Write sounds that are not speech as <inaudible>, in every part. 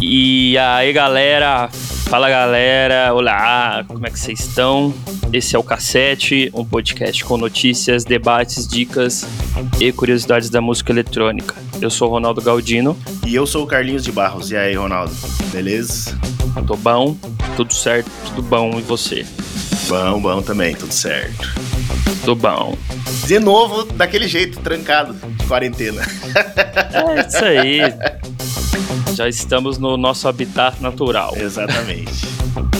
E aí, galera? Fala, galera. Olá, como é que vocês estão? Esse é o Cassete, um podcast com notícias, debates, dicas e curiosidades da música eletrônica. Eu sou o Ronaldo Galdino. E eu sou o Carlinhos de Barros. E aí, Ronaldo? Beleza? Tô bom, tudo certo, tudo bom. E você? Bom, bom também, tudo certo. Tudo bom. De novo, daquele jeito, trancado, de quarentena. É isso aí. Já estamos no nosso habitat natural. Exatamente.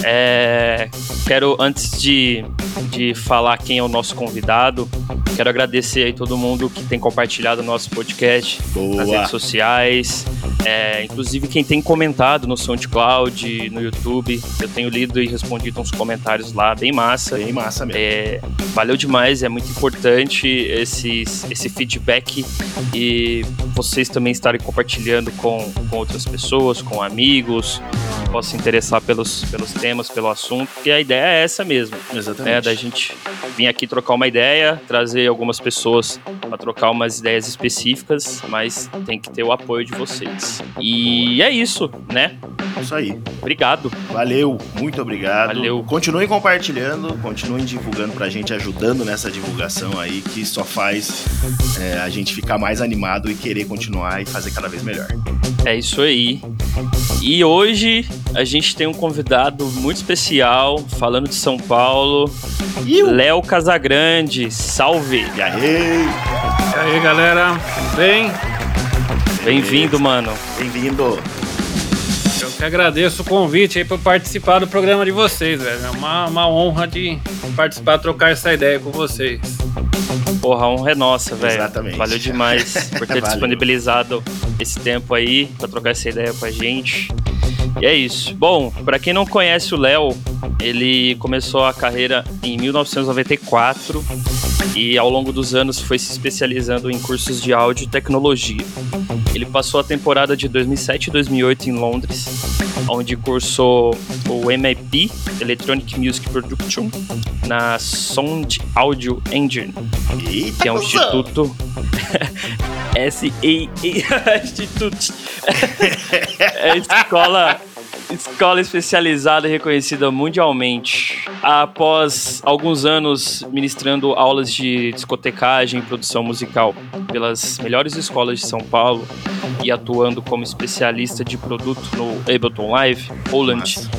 É, quero, antes de, de falar quem é o nosso convidado, quero agradecer aí todo mundo que tem compartilhado o nosso podcast Boa. nas redes sociais. É, inclusive quem tem comentado no SoundCloud, no YouTube. Eu tenho lido e respondido uns comentários lá, bem massa. Bem massa mesmo. É, valeu demais, é muito importante esses, esse feedback e vocês também estarem compartilhando com, com outras pessoas, com amigos, que possam se interessar pelos, pelos temas, pelo assunto, porque a ideia é essa mesmo, Exatamente. né? Da gente vir aqui trocar uma ideia, trazer algumas pessoas para trocar umas ideias específicas, mas tem que ter o apoio de vocês. E é isso, né? Isso aí. Obrigado. Valeu, muito obrigado. Valeu. Continuem compartilhando, continuem divulgando pra gente, ajudando nessa divulgação aí, que só faz é, a gente ficar mais animado e querer continuar e fazer cada vez melhor. É isso aí. E hoje a gente tem um convidado muito especial, falando de São Paulo, Léo Casagrande. Salve! E aí, E aí, galera, tudo bem? Bem-vindo, mano. bem-vindo. Eu que agradeço o convite aí para participar do programa de vocês, velho. É uma, uma honra de participar, trocar essa ideia com vocês. Porra, a honra é nossa, velho. Exatamente. Valeu demais <laughs> por ter disponibilizado esse tempo aí pra trocar essa ideia com a gente. E é isso. Bom, pra quem não conhece o Léo, ele começou a carreira em 1994 e ao longo dos anos foi se especializando em cursos de áudio e tecnologia. Ele passou a temporada de 2007 e 2008 em Londres, onde cursou o MIP, Electronic Music Production, na Sound Audio Engine, Eita, que é um instituto <laughs> S.A. <laughs> Instituto. <laughs> é escola escola especializada e reconhecida mundialmente. Após alguns anos ministrando aulas de discotecagem e produção musical pelas melhores escolas de São Paulo e atuando como especialista de produto no Ableton Live, Massa.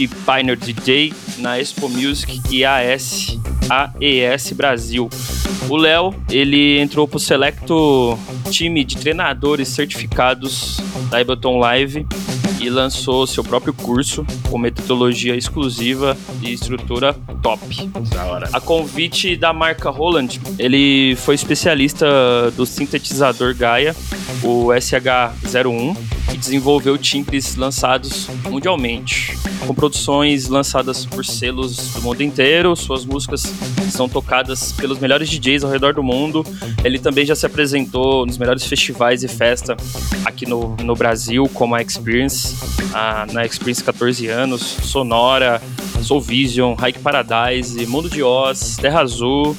e Pioneer DJ na Expo Music e AS AES Brasil. O Léo, ele entrou pro selecto time de treinadores certificados da Ableton Live e lançou seu próprio curso com metodologia exclusiva e estrutura top. Da hora. A convite da marca Roland, ele foi especialista do sintetizador Gaia, o SH01, e desenvolveu timbres lançados mundialmente. Com produções lançadas por selos do mundo inteiro, suas músicas são tocadas pelos melhores DJs ao redor do mundo. Ele também já se apresentou nos melhores festivais e festa aqui no, no Brasil, como a Experience, a, na Experience 14 anos, Sonora, Soul Vision, Hike Paradise, Mundo de Oz, Terra Azul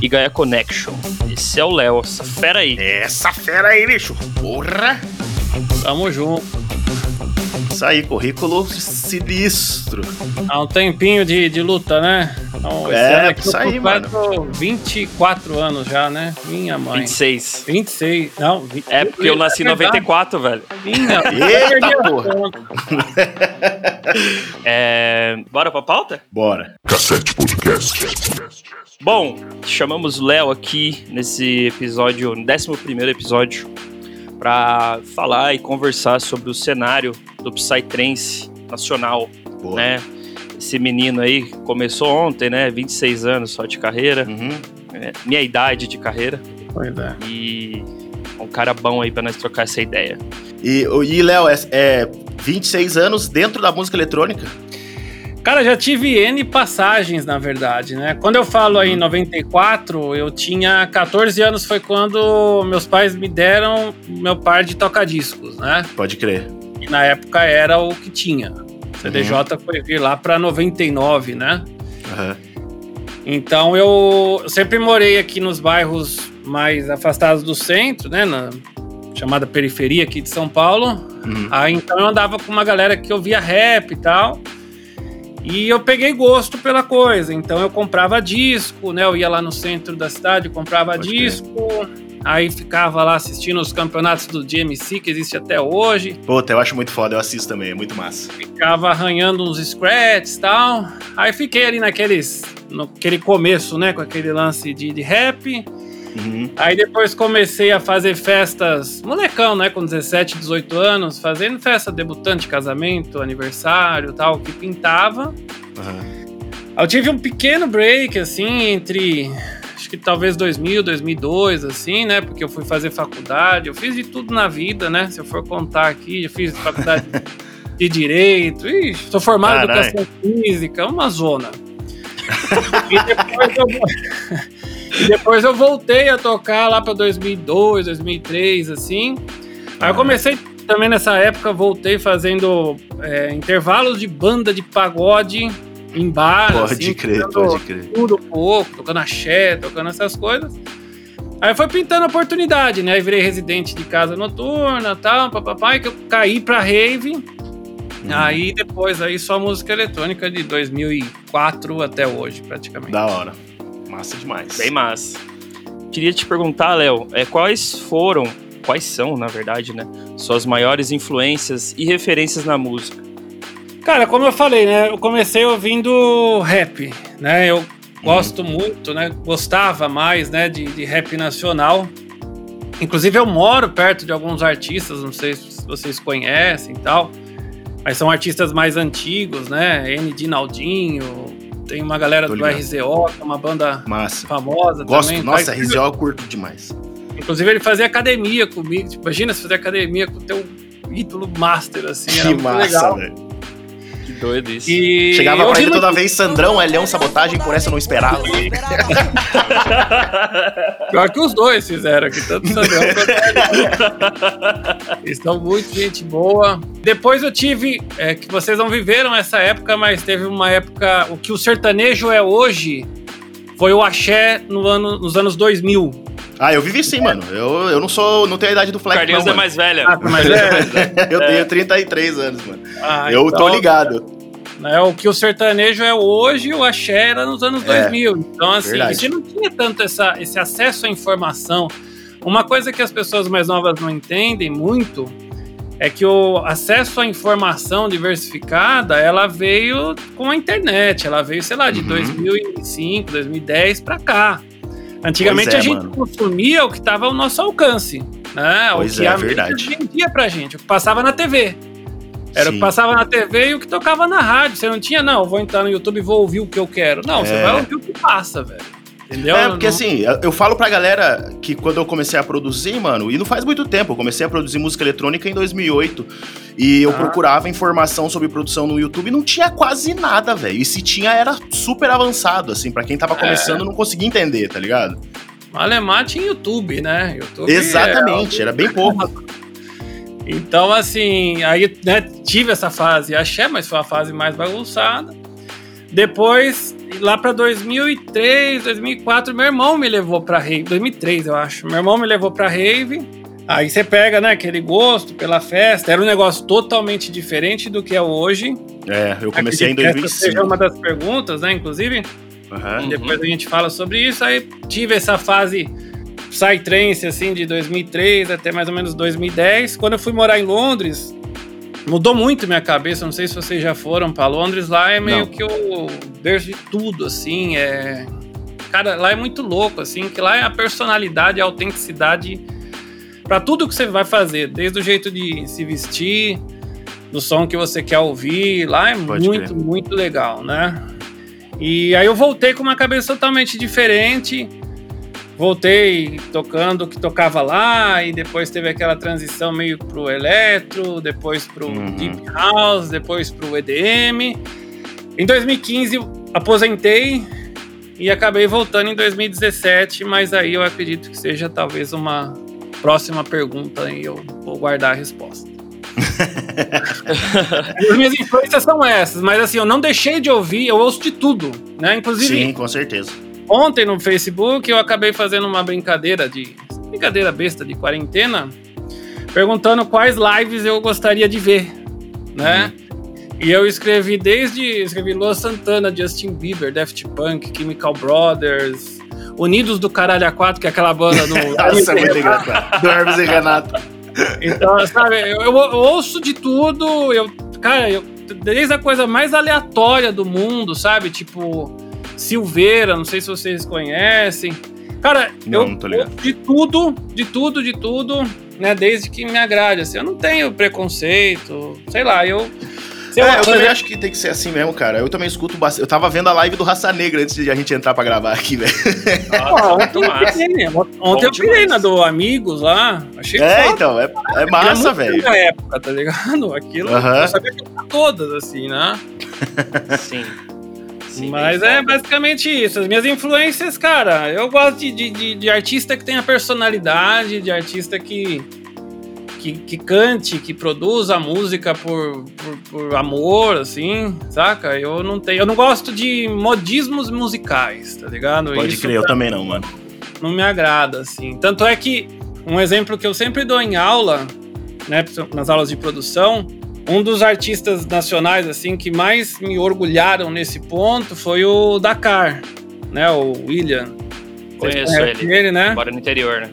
e Gaia Connection. Esse é o Léo, essa fera aí. Essa fera aí, bicho. Porra. Tamo junto. Isso aí, currículo sinistro. Há um tempinho de, de luta, né? Então, É, ano aqui eu aí, completo 24 anos já, né? Minha mãe. 26. 26. Não, 20, É porque eu nasci em verdade. 94, velho. Minha Eita, porra. <laughs> É... Bora pra pauta? Bora. Cassete Podcast. Bom, chamamos o Léo aqui nesse episódio, no 11 episódio, pra falar e conversar sobre o cenário do Psytrance nacional, Boa. né? Esse menino aí começou ontem, né? 26 anos só de carreira, Uhum. é, minha idade de carreira, Pois é. e é um cara bom aí pra nós trocar essa ideia. E, o- e Léo, é, é 26 anos dentro da música eletrônica? Cara, já tive N passagens, na verdade, né? Quando eu falo aí em 94, eu tinha 14 anos, foi quando meus pais me deram meu par de toca-discos, né? Pode crer. E na época era o que tinha. CDJ uhum. foi vir lá para 99, né? Uhum. Então eu sempre morei aqui nos bairros mais afastados do centro, né? Na chamada periferia aqui de São Paulo. Uhum. Aí então eu andava com uma galera que ouvia rap e tal. E eu peguei gosto pela coisa. Então eu comprava disco, né? Eu ia lá no centro da cidade, comprava Pode disco. Aí ficava lá assistindo os campeonatos do DMC, que existe até hoje. Puta, eu acho muito foda, eu assisto também, é muito massa. Ficava arranhando uns scratches e tal. Aí fiquei ali naqueles. naquele começo, né? Com aquele lance de, de rap. Uhum. Aí depois comecei a fazer festas, molecão, né? Com 17, 18 anos, fazendo festa debutante, casamento, aniversário tal, que pintava. Uhum. Eu tive um pequeno break, assim, entre acho que talvez 2000, 2002, assim, né? Porque eu fui fazer faculdade, eu fiz de tudo na vida, né? Se eu for contar aqui, eu fiz faculdade <laughs> de Direito, Ixi, sou formado em Educação Física, uma zona. <laughs> e, depois eu, depois eu voltei a tocar lá para 2002, 2003, assim. Aí eu comecei também nessa época, voltei fazendo é, intervalos de banda de pagode em bar. Pode assim, crer, pode crer. Tudo pouco, tocando axé, tocando essas coisas. Aí foi pintando oportunidade, né? Aí virei residente de casa noturna tal, papai, que eu caí pra rave. Uhum. Aí depois, aí só música eletrônica de 2004 até hoje, praticamente. Da hora. Massa demais. Bem massa. Queria te perguntar, Léo, é, quais foram, quais são, na verdade, né? Suas maiores influências e referências na música? Cara, como eu falei, né? Eu comecei ouvindo rap, né? Eu gosto uhum. muito, né? Gostava mais, né? De, de, rap nacional. Inclusive, eu moro perto de alguns artistas, não sei se vocês conhecem e tal. Mas são artistas mais antigos, né? N. Dinaldinho, tem uma galera Tô do ligado. RZO, que é uma banda Massa. famosa Gosto, também. Nossa, RZO eu curto demais. Inclusive, ele fazia academia comigo. Tipo, imagina se fazer academia com o teu ídolo master, assim. Que massa, velho doido isso. E Chegava pra ele toda vez, Sandrão, Elhão, sabotagem, por essa eu não esperava. <laughs> Pior que os dois fizeram aqui, tanto Sandrão quanto Eles são muito gente boa. Depois eu tive, é, que vocês não viveram essa época, mas teve uma época, o que o sertanejo é hoje, foi o axé no ano, nos anos 2000. Ah, eu vivi sim, mano. Eu, eu não sou. Não tenho a idade do Fleck. Carlinhos não, é mais velha. Ah, mais velha? <laughs> eu tenho 33 anos, mano. Ah, eu então, tô ligado. Né, o que o sertanejo é hoje, o axé era nos anos é, 2000. Então, assim, verdade. a gente não tinha tanto essa, esse acesso à informação. Uma coisa que as pessoas mais novas não entendem muito é que o acesso à informação diversificada, ela veio com a internet, ela veio, sei lá, de uhum. 2005, 2010 para cá. Antigamente é, a gente mano. consumia o que estava ao nosso alcance, né? Pois o que é, a verdade. vendia pra gente, o que passava na TV. Era Sim. o que passava na TV e o que tocava na rádio. Você não tinha, não, vou entrar no YouTube e vou ouvir o que eu quero. Não, é. você vai ouvir o que passa, velho. Entendeu? É, porque não... assim, eu falo pra galera que quando eu comecei a produzir, mano, e não faz muito tempo, eu comecei a produzir música eletrônica em 2008, e eu ah. procurava informação sobre produção no YouTube e não tinha quase nada, velho. E se tinha, era super avançado, assim, para quem tava é. começando é. não conseguia entender, tá ligado? Malemar tinha YouTube, né? YouTube Exatamente, é... era bem pouco. Então, assim, aí né, tive essa fase axé, mas foi a fase mais bagunçada. Depois, lá para 2003, 2004, meu irmão me levou para rave. 2003, eu acho. Meu irmão me levou para rave. Aí você pega, né, aquele gosto pela festa. Era um negócio totalmente diferente do que é hoje. É, eu comecei em 2005. Essa seja uma das perguntas, né, inclusive. Uhum. Depois a gente fala sobre isso. Aí tive essa fase Psytrance, assim, de 2003 até mais ou menos 2010. Quando eu fui morar em Londres, mudou muito minha cabeça. Não sei se vocês já foram para Londres. Lá é meio Não. que o berço de tudo, assim. É... Cara, lá é muito louco, assim, que lá é a personalidade, a autenticidade para tudo que você vai fazer, desde o jeito de se vestir, do som que você quer ouvir. Lá é Pode muito, crer. muito legal, né? E aí eu voltei com uma cabeça totalmente diferente voltei tocando o que tocava lá, e depois teve aquela transição meio pro eletro, depois pro uhum. deep house, depois pro EDM. Em 2015 aposentei e acabei voltando em 2017, mas aí eu acredito que seja talvez uma próxima pergunta e eu vou guardar a resposta. <laughs> As minhas influências são essas, mas assim, eu não deixei de ouvir, eu ouço de tudo, né? Inclusive. Sim, com certeza. Ontem no Facebook eu acabei fazendo uma brincadeira de. brincadeira besta de quarentena, perguntando quais lives eu gostaria de ver, né? Uhum. E eu escrevi desde. Escrevi Lua Santana, Justin Bieber, Daft Punk, Chemical Brothers, Unidos do Caralho A4, que é aquela banda do. <laughs> Nossa, é muito engraçado. Do Hermes e Renato. Então, sabe, eu, eu, eu, ouço de tudo, eu. Cara, eu, desde a coisa mais aleatória do mundo, sabe? Tipo, Silveira, não sei se vocês conhecem. Cara, não, eu não de tudo, de tudo, de tudo, né? Desde que me agrade. Assim, eu não tenho preconceito, sei lá, eu é, eu também acho que tem que ser assim mesmo, cara. Eu também escuto bastante. Eu tava vendo a live do Raça Negra antes de a gente entrar pra gravar aqui, velho. ontem eu pirei, ontem eu pirei na do Amigos lá. Achei É, foda. então, é, é massa, velho. Na época, tá ligado? Aquilo, uh -huh. eu sabia que todas, assim, né? Sim. Sim, Mas é basicamente isso. As minhas influências, cara, eu gosto de, de, de artista que tenha personalidade, de artista que que, que cante, que produza música por, por, por, amor, assim, saca? Eu não tenho. Eu não gosto de modismos musicais, tá ligado? Pode Isso crer, eu também não, mano. Não me agrada, assim. Tanto é que um exemplo que eu sempre dou em aula, né, nas aulas de produção, um dos artistas nacionais, assim, que mais me orgulharam nesse ponto foi o Dakar, né? O William. Conheço ele. ele, né? Bora no interior, né?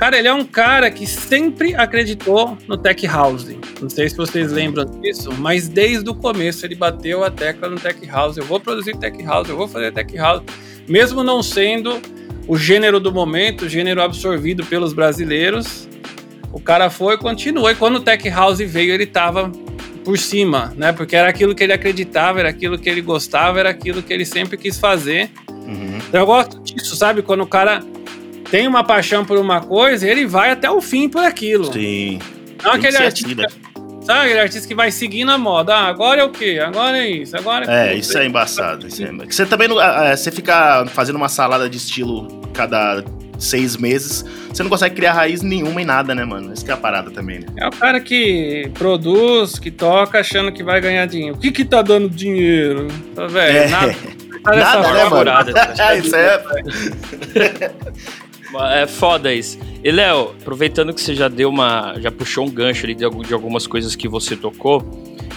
Cara, ele é um cara que sempre acreditou no Tech House. Não sei se vocês lembram disso, mas desde o começo ele bateu a tecla no Tech House. Eu vou produzir Tech House, eu vou fazer Tech House, mesmo não sendo o gênero do momento, o gênero absorvido pelos brasileiros. O cara foi e continuou. E quando o Tech House veio, ele tava por cima, né? Porque era aquilo que ele acreditava, era aquilo que ele gostava, era aquilo que ele sempre quis fazer. Uhum. Então eu gosto disso, sabe? Quando o cara tem uma paixão por uma coisa, ele vai até o fim por aquilo. Sim. Não aquele artista. Sabe aquele artista que vai seguindo a moda? Ah, agora é o quê? Agora é isso, agora é. É, isso é embaçado. Isso é... Você também não. É, você fica fazendo uma salada de estilo cada seis meses, você não consegue criar raiz nenhuma em nada, né, mano? Isso que é a parada também, né? É o cara que produz, que toca achando que vai ganhar dinheiro. O que que tá dando dinheiro? Tá, velho? É. Nada. Nada, né, mano? <laughs> isso é... <laughs> É foda isso. E Léo, aproveitando que você já deu uma. já puxou um gancho ali de, de algumas coisas que você tocou,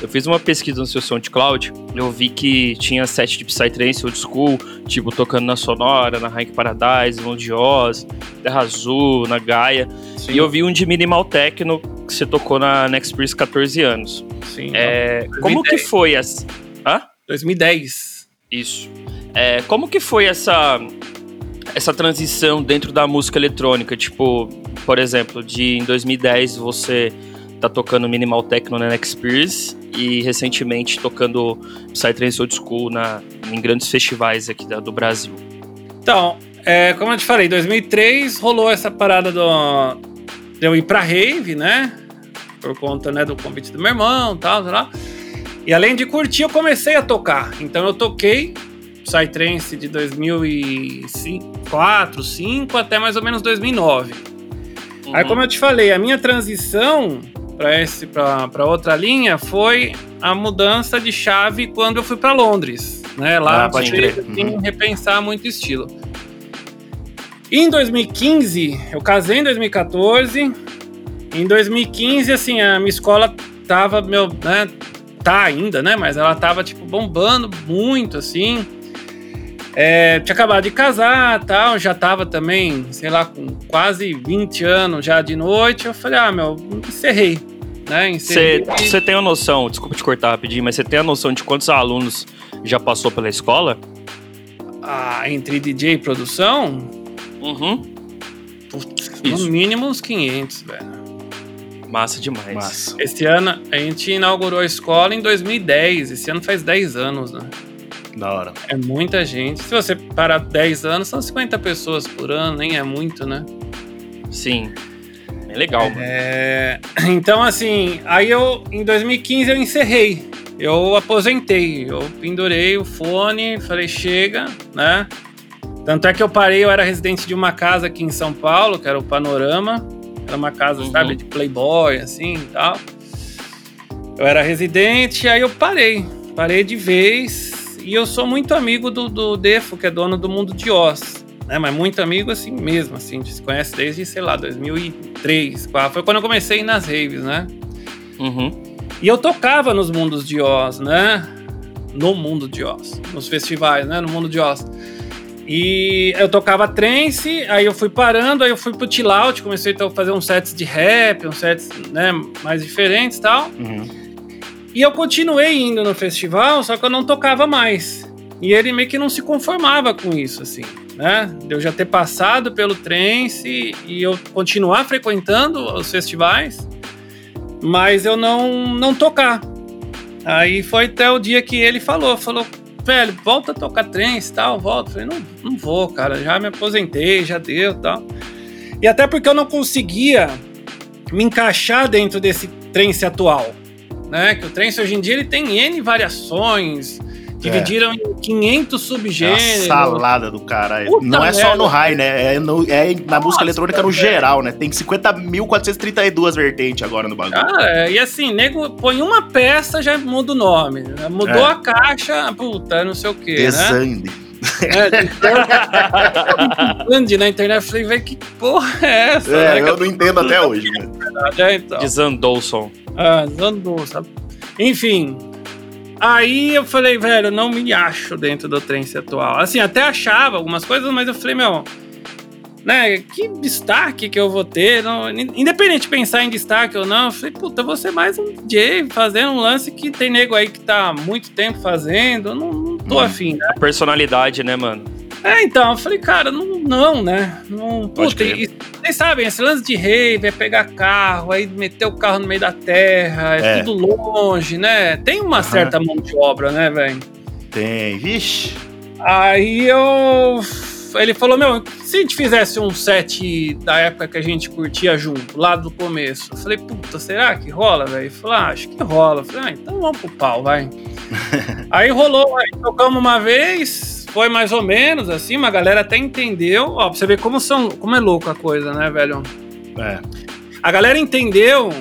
eu fiz uma pesquisa no seu SoundCloud, eu vi que tinha sete de Psytrance old school, tipo, tocando na Sonora, na Hank Paradise, de Oz, Terra Azul, na Gaia. Sim. E eu vi um de Minimal Techno que você tocou na Next 14 anos. Sim. É, como que foi essa... Hã? 2010. Isso. É, como que foi essa essa transição dentro da música eletrônica? Tipo, por exemplo, de em 2010 você tá tocando Minimal Techno na Experience e recentemente tocando Psytrance Old School na, em grandes festivais aqui da, do Brasil. Então, é, como eu te falei, em 2003 rolou essa parada do, de eu ir pra rave, né? Por conta né, do convite do meu irmão e tal, tal. E além de curtir, eu comecei a tocar. Então eu toquei Psytrance de 2004, 2005 até mais ou menos 2009. Uhum. Aí, como eu te falei, a minha transição para outra linha foi a mudança de chave quando eu fui para Londres. Né? Lá ah, pode crer. Assim, uhum. repensar muito estilo. Em 2015, eu casei em 2014. Em 2015, assim, a minha escola tava, meu, né, tá ainda, né, mas ela tava, tipo, bombando muito, assim. É, tinha acabado de casar tal, já tava também, sei lá, com quase 20 anos já de noite. Eu falei, ah, meu, encerrei. Né? Você tem a noção, desculpa te cortar rapidinho, mas você tem a noção de quantos alunos já passou pela escola? Ah, entre DJ e produção? Uhum. Putz, no mínimo uns 500, velho. Massa demais. Massa. Esse ano, a gente inaugurou a escola em 2010. Esse ano faz 10 anos, né? Da hora. É muita gente. Se você parar 10 anos, são 50 pessoas por ano, nem é muito, né? Sim. É legal, mano. É... <clears throat> Então, assim, aí eu, em 2015, eu encerrei. Eu aposentei. Eu pendurei o fone, falei, chega, né? Tanto é que eu parei, eu era residente de uma casa aqui em São Paulo, que era o Panorama. Era uma casa, uhum. sabe, de playboy, assim e tal. Eu era residente, aí eu parei. Parei de vez. E eu sou muito amigo do, do Defo, que é dono do Mundo de Oz. Né? Mas muito amigo assim mesmo, assim. A gente se conhece desde, sei lá, 2003. Foi quando eu comecei nas raves, né? Uhum. E eu tocava nos Mundos de Oz, né? No Mundo de Oz. Nos festivais, né? No Mundo de Oz. E eu tocava trance, aí eu fui parando, aí eu fui pro chill out, comecei a fazer uns sets de rap, uns sets né, mais diferentes e tal. Uhum. E eu continuei indo no festival, só que eu não tocava mais. E ele meio que não se conformava com isso, assim, né? De eu já ter passado pelo trance e eu continuar frequentando os festivais, mas eu não, não tocar. Aí foi até o dia que ele falou, falou, velho, volta a tocar trance e tal, volta. falei, não, não vou, cara, já me aposentei, já deu tal. E até porque eu não conseguia me encaixar dentro desse trance atual, né? Que o trance hoje em dia ele tem N variações, dividiram é. em 500 subgêneros. É salada do caralho. Não é merda. só no high, né? É, no, é na Nossa, música eletrônica no geral, né? Tem 50.432 vertentes agora no bagulho. Ah, e assim, nego põe uma peça, já muda o nome. Né? Mudou é. a caixa, puta, não sei o quê. Desande. Né? É, na internet, falei, velho, que porra é essa? É, né? eu não entendo até hoje, né? É, então. Desandou o som. Ah, desandou, sabe? Enfim, Aí eu falei, velho, eu não me acho dentro do trance atual. Assim, até achava algumas coisas, mas eu falei, meu, né, que destaque que eu vou ter. Não, independente de pensar em destaque ou não, eu falei, puta, eu vou ser mais um DJ fazendo um lance que tem nego aí que tá há muito tempo fazendo. Eu não, não tô afim, né? Personalidade, né, mano? É, então, eu falei, cara, não, não né? Não, puta, e, vocês sabem, esse lance de rave é pegar carro, aí meter o carro no meio da terra, é, é. tudo longe, né? Tem uma uhum. certa mão de obra, né, velho? Tem, vixe. Aí eu. Ele falou: Meu, se a gente fizesse um set da época que a gente curtia junto, lá do começo. Eu falei: Puta, será que rola, velho? Ele falou: ah, Acho que rola. Eu falei: Ah, então vamos pro pau, vai. <laughs> aí rolou, aí tocamos uma vez, foi mais ou menos assim, uma galera até entendeu. Ó, pra você ver como, são, como é louco a coisa, né, velho? É. A galera entendeu,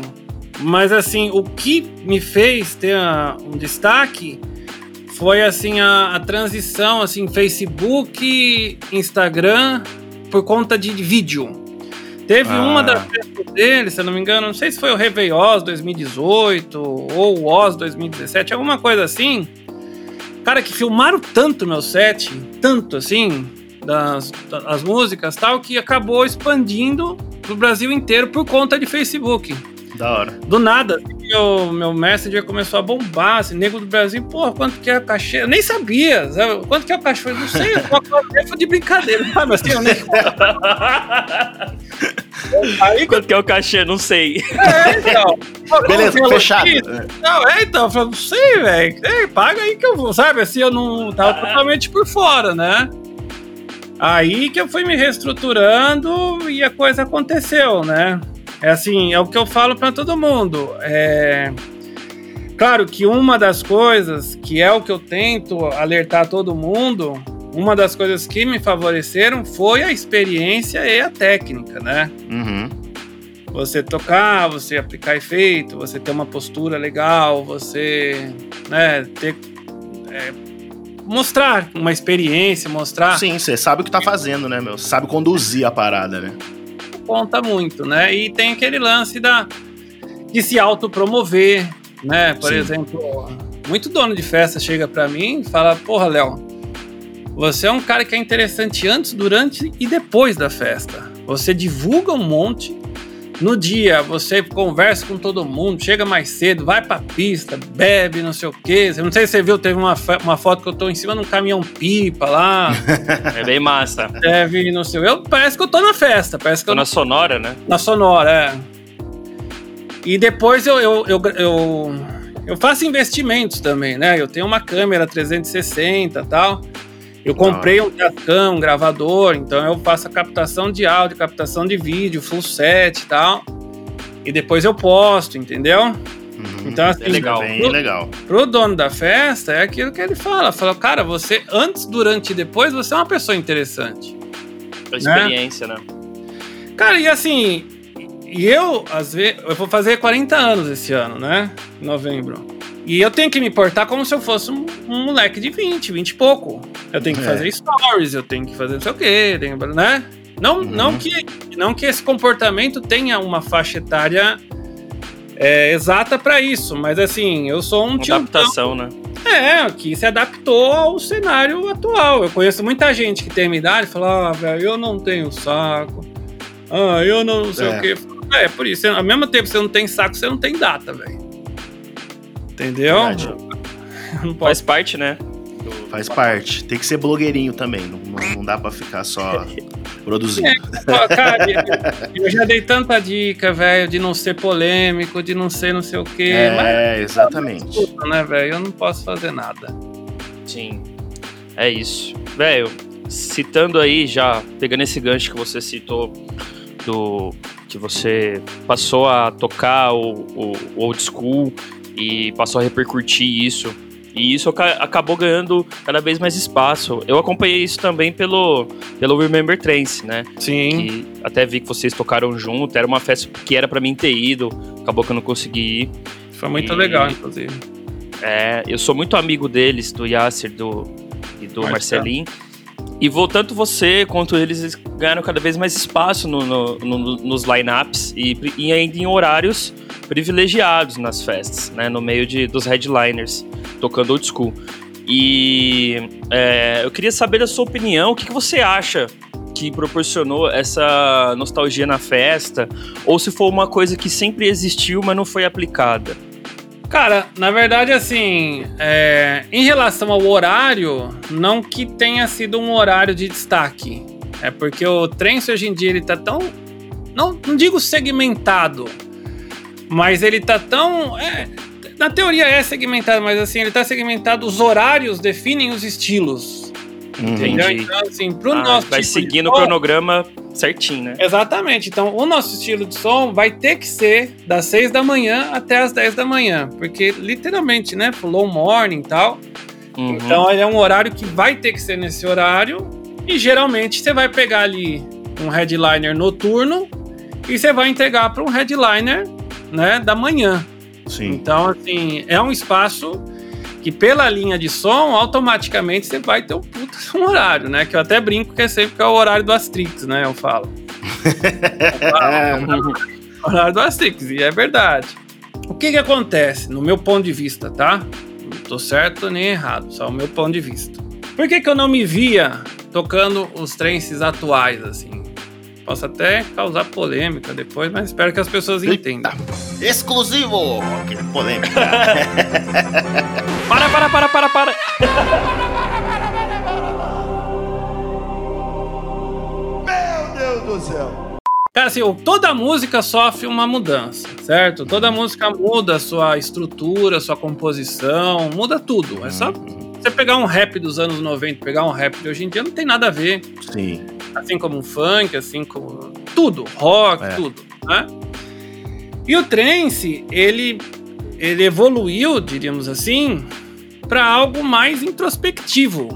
mas assim, o que me fez ter um destaque foi assim a, a, transição assim Facebook, Instagram por conta de vídeo. Teve ah. uma das festas dele, se eu não me engano, não sei se foi o Réveillon 2018 ou o Oz 2017, alguma coisa assim Cara, que filmaram tanto meu set, tanto assim, das, das músicas tal, que acabou expandindo pro Brasil inteiro por conta de Facebook. Da hora. Do nada, meu, meu Messenger começou a bombar, assim, nego do Brasil, porra, quanto que é o cachê? Eu nem sabia, sabe? quanto que é o cachê? Eu não sei, eu foi de brincadeira, <laughs> sabe? Assim, eu nem... <laughs> Aí, quanto que é o cachê? Não sei. É, então. <laughs> Beleza, fechado. Não, é, então, eu falei, não sei, velho. É, paga aí que eu vou, sabe? Assim, eu não tava ah. totalmente por fora, né? Aí que eu fui me reestruturando e a coisa aconteceu, né? É assim, é o que eu falo para todo mundo. É claro que uma das coisas que é o que eu tento alertar todo mundo uma das coisas que me favoreceram foi a experiência e a técnica, né? Uhum. Você tocar, você aplicar efeito, você ter uma postura legal, você né, ter. É, mostrar uma experiência, mostrar. Sim, você sabe o que tá fazendo, né, meu? Sabe conduzir a parada, né? Conta muito, né? E tem aquele lance da, de se autopromover, né? Por Sim. exemplo, muito dono de festa chega para mim e fala: Porra, Léo, você é um cara que é interessante antes, durante e depois da festa. Você divulga um monte. No dia você conversa com todo mundo, chega mais cedo, vai pra pista, bebe, não sei o quê. Não sei se você viu, teve uma, uma foto que eu tô em cima de um caminhão pipa lá. <laughs> é bem massa. Deve, não sei. Eu, parece que eu tô na festa. Parece que tô eu, na Sonora, né? Na Sonora, é. E depois eu, eu, eu, eu, eu faço investimentos também, né? Eu tenho uma câmera 360 e tal. Eu comprei um Tascam, um gravador, então eu faço a captação de áudio, captação de vídeo, full set e tal. E depois eu posto, entendeu? Uhum, então, assim, é legal, bem pro, legal. Pro dono da festa, é aquilo que ele fala. Fala, cara, você, antes, durante e depois, você é uma pessoa interessante. A experiência, né? né? Cara, e assim, e eu, às vezes, eu vou fazer 40 anos esse ano, né? Em novembro. E eu tenho que me portar como se eu fosse um, um moleque de 20, 20 e pouco. Eu tenho que é. fazer stories, eu tenho que fazer não sei o quê, tenho, né? Não, uhum. não, que, não que esse comportamento tenha uma faixa etária é, exata para isso, mas assim, eu sou um tio. Adaptação, né? É, que se adaptou ao cenário atual. Eu conheço muita gente que tem minha idade e fala, ah, velho, eu não tenho saco. Ah, eu não sei é. o quê. É, por isso, ao mesmo tempo que você não tem saco, você não tem data, velho. Entendeu? <laughs> Faz parte, né? Faz parte. Tem que ser blogueirinho também. Não, não dá pra ficar só <laughs> produzindo. É, cara, eu já dei tanta dica, velho, de não ser polêmico, de não ser não sei o quê. É, mas, exatamente. Tudo, né, velho? Eu não posso fazer nada. Sim. É isso. Velho, citando aí, já pegando esse gancho que você citou do que você passou a tocar o, o, o old school e passou a repercutir isso. E isso acabou ganhando cada vez mais espaço. Eu acompanhei isso também pelo, pelo Remember Trance, né? Sim. Que até vi que vocês tocaram junto. Era uma festa que era para mim ter ido. Acabou que eu não consegui ir. Foi muito e, legal, inclusive. É, eu sou muito amigo deles, do Yasser do, e do Marcelinho. E vou, tanto você quanto eles ganharam cada vez mais espaço no, no, no, nos lineups e, e ainda em horários privilegiados nas festas, né? No meio de, dos headliners, tocando old school. E é, eu queria saber da sua opinião, o que, que você acha que proporcionou essa nostalgia na festa, ou se foi uma coisa que sempre existiu, mas não foi aplicada? Cara, na verdade, assim, é, em relação ao horário, não que tenha sido um horário de destaque. É porque o trance hoje em dia ele tá tão. Não, não digo segmentado, mas ele tá tão. É, na teoria é segmentado, mas assim, ele tá segmentado, os horários definem os estilos. Entendeu? Então, assim, pro ah, nosso. Vai tipo seguindo o cronograma certinho, né? Exatamente. Então, o nosso estilo de som vai ter que ser das 6 da manhã até as 10 da manhã. Porque, literalmente, né? Low morning e tal. Uhum. Então, ele é um horário que vai ter que ser nesse horário. E geralmente você vai pegar ali um headliner noturno e você vai entregar para um headliner né, da manhã. Sim. Então, assim, é um espaço que pela linha de som, automaticamente você vai ter um puta um horário, né? Que eu até brinco que é sempre que é o horário do Astrix, né? Eu falo. eu <laughs> falo <laughs> horário do Astrix, e é verdade. O que que acontece, no meu ponto de vista, tá? Não tô certo nem errado, só o meu ponto de vista. Por que que eu não me via tocando os trances atuais, assim? Posso até causar polêmica depois, mas espero que as pessoas entendam. Exclusivo! Que polêmica! <laughs> para, para, para, para, para! Meu Deus do céu! Cara, assim, toda música sofre uma mudança, certo? Toda música muda a sua estrutura, sua composição, muda tudo. É só uhum. você pegar um rap dos anos 90, pegar um rap de hoje em dia, não tem nada a ver. Sim. Assim como o funk, assim como tudo, rock, é. tudo, né? E o trance, ele, ele evoluiu, diríamos assim, para algo mais introspectivo.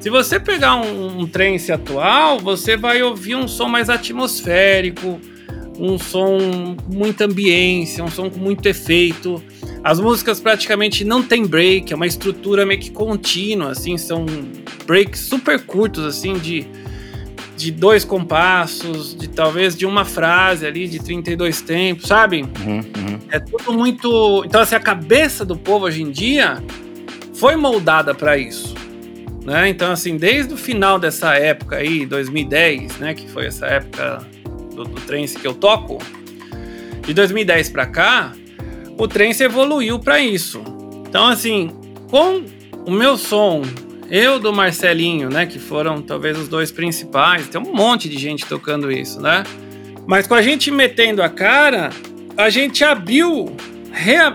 Se você pegar um, um trance atual, você vai ouvir um som mais atmosférico, um som muito ambiência, um som com muito efeito. As músicas praticamente não tem break, é uma estrutura meio que contínua, assim, são breaks super curtos, assim, de de dois compassos, de talvez de uma frase ali, de 32 tempos, sabe? Uhum, uhum. É tudo muito. Então, assim, a cabeça do povo hoje em dia foi moldada para isso. Né? Então, assim, desde o final dessa época aí, 2010, né, que foi essa época do, do trance que eu toco, de 2010 para cá, o trance evoluiu para isso. Então, assim, com o meu som eu do Marcelinho, né, que foram talvez os dois principais, tem um monte de gente tocando isso, né? Mas com a gente metendo a cara, a gente abriu,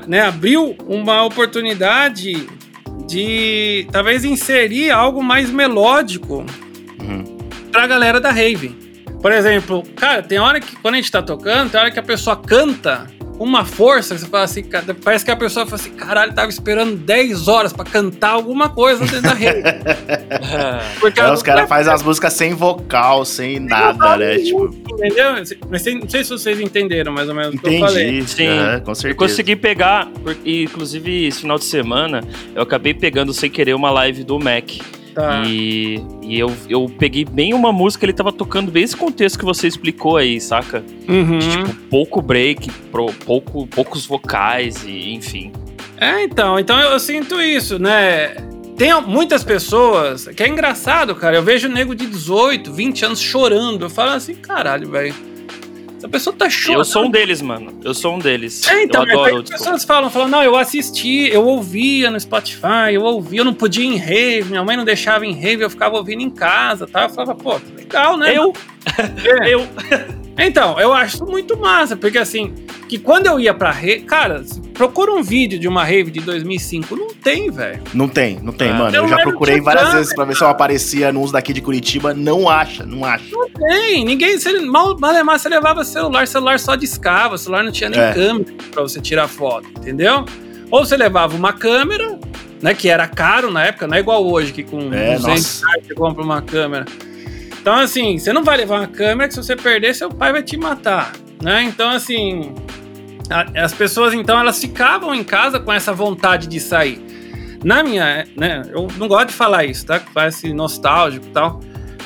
né, abriu uma oportunidade de talvez inserir algo mais melódico uhum. pra galera da rave. Por exemplo, cara, tem hora que quando a gente tá tocando, tem hora que a pessoa canta uma força que você fala assim, parece que a pessoa fala assim, caralho, tava esperando 10 horas para cantar alguma coisa dentro da rede. <laughs> Porque é, os caras fazem as músicas sem vocal, sem nada, né? Tipo... Entendeu? Mas não sei se vocês entenderam mais ou menos Entendi, o que eu falei. Sim, é, com certeza. Eu consegui pegar, inclusive esse final de semana, eu acabei pegando sem querer uma live do Mac. Tá. E, e eu, eu peguei bem uma música, ele tava tocando bem esse contexto que você explicou aí, saca? Uhum. De, tipo, pouco break, pro, pouco, poucos vocais, e enfim. É, então, então eu, eu sinto isso, né? Tem muitas pessoas que é engraçado, cara. Eu vejo nego de 18, 20 anos chorando. Eu falo assim, caralho, velho a pessoa tá chorando. Eu sou um deles, mano. Eu sou um deles. É, então, eu adoro, as tipo... pessoas falam, falam, não, eu assisti, eu ouvia no Spotify, eu ouvia, eu não podia ir em rave, minha mãe não deixava em rave, eu ficava ouvindo em casa, tá? Eu falava, pô, legal, né? Eu? <laughs> É. eu. Então, eu acho muito massa, porque assim, que quando eu ia pra rave, cara, procura um vídeo de uma rave de 2005, não tem, velho. Não tem, não tem, ah, mano. Eu já procurei várias vezes pra ver se eu aparecia nos daqui de Curitiba, não acha, não acha. Não tem, ninguém, se, mal, mal você levava celular, celular só discava, celular não tinha nem é. câmera pra você tirar foto, entendeu? Ou você levava uma câmera, né, que era caro na época, não é igual hoje, que com é, 200 reais você compra uma câmera. Então, assim, você não vai levar uma câmera que se você perder, seu pai vai te matar, né? Então, assim, as pessoas, então, elas ficavam em casa com essa vontade de sair. Na minha, né, eu não gosto de falar isso, tá? Parece nostálgico e tal.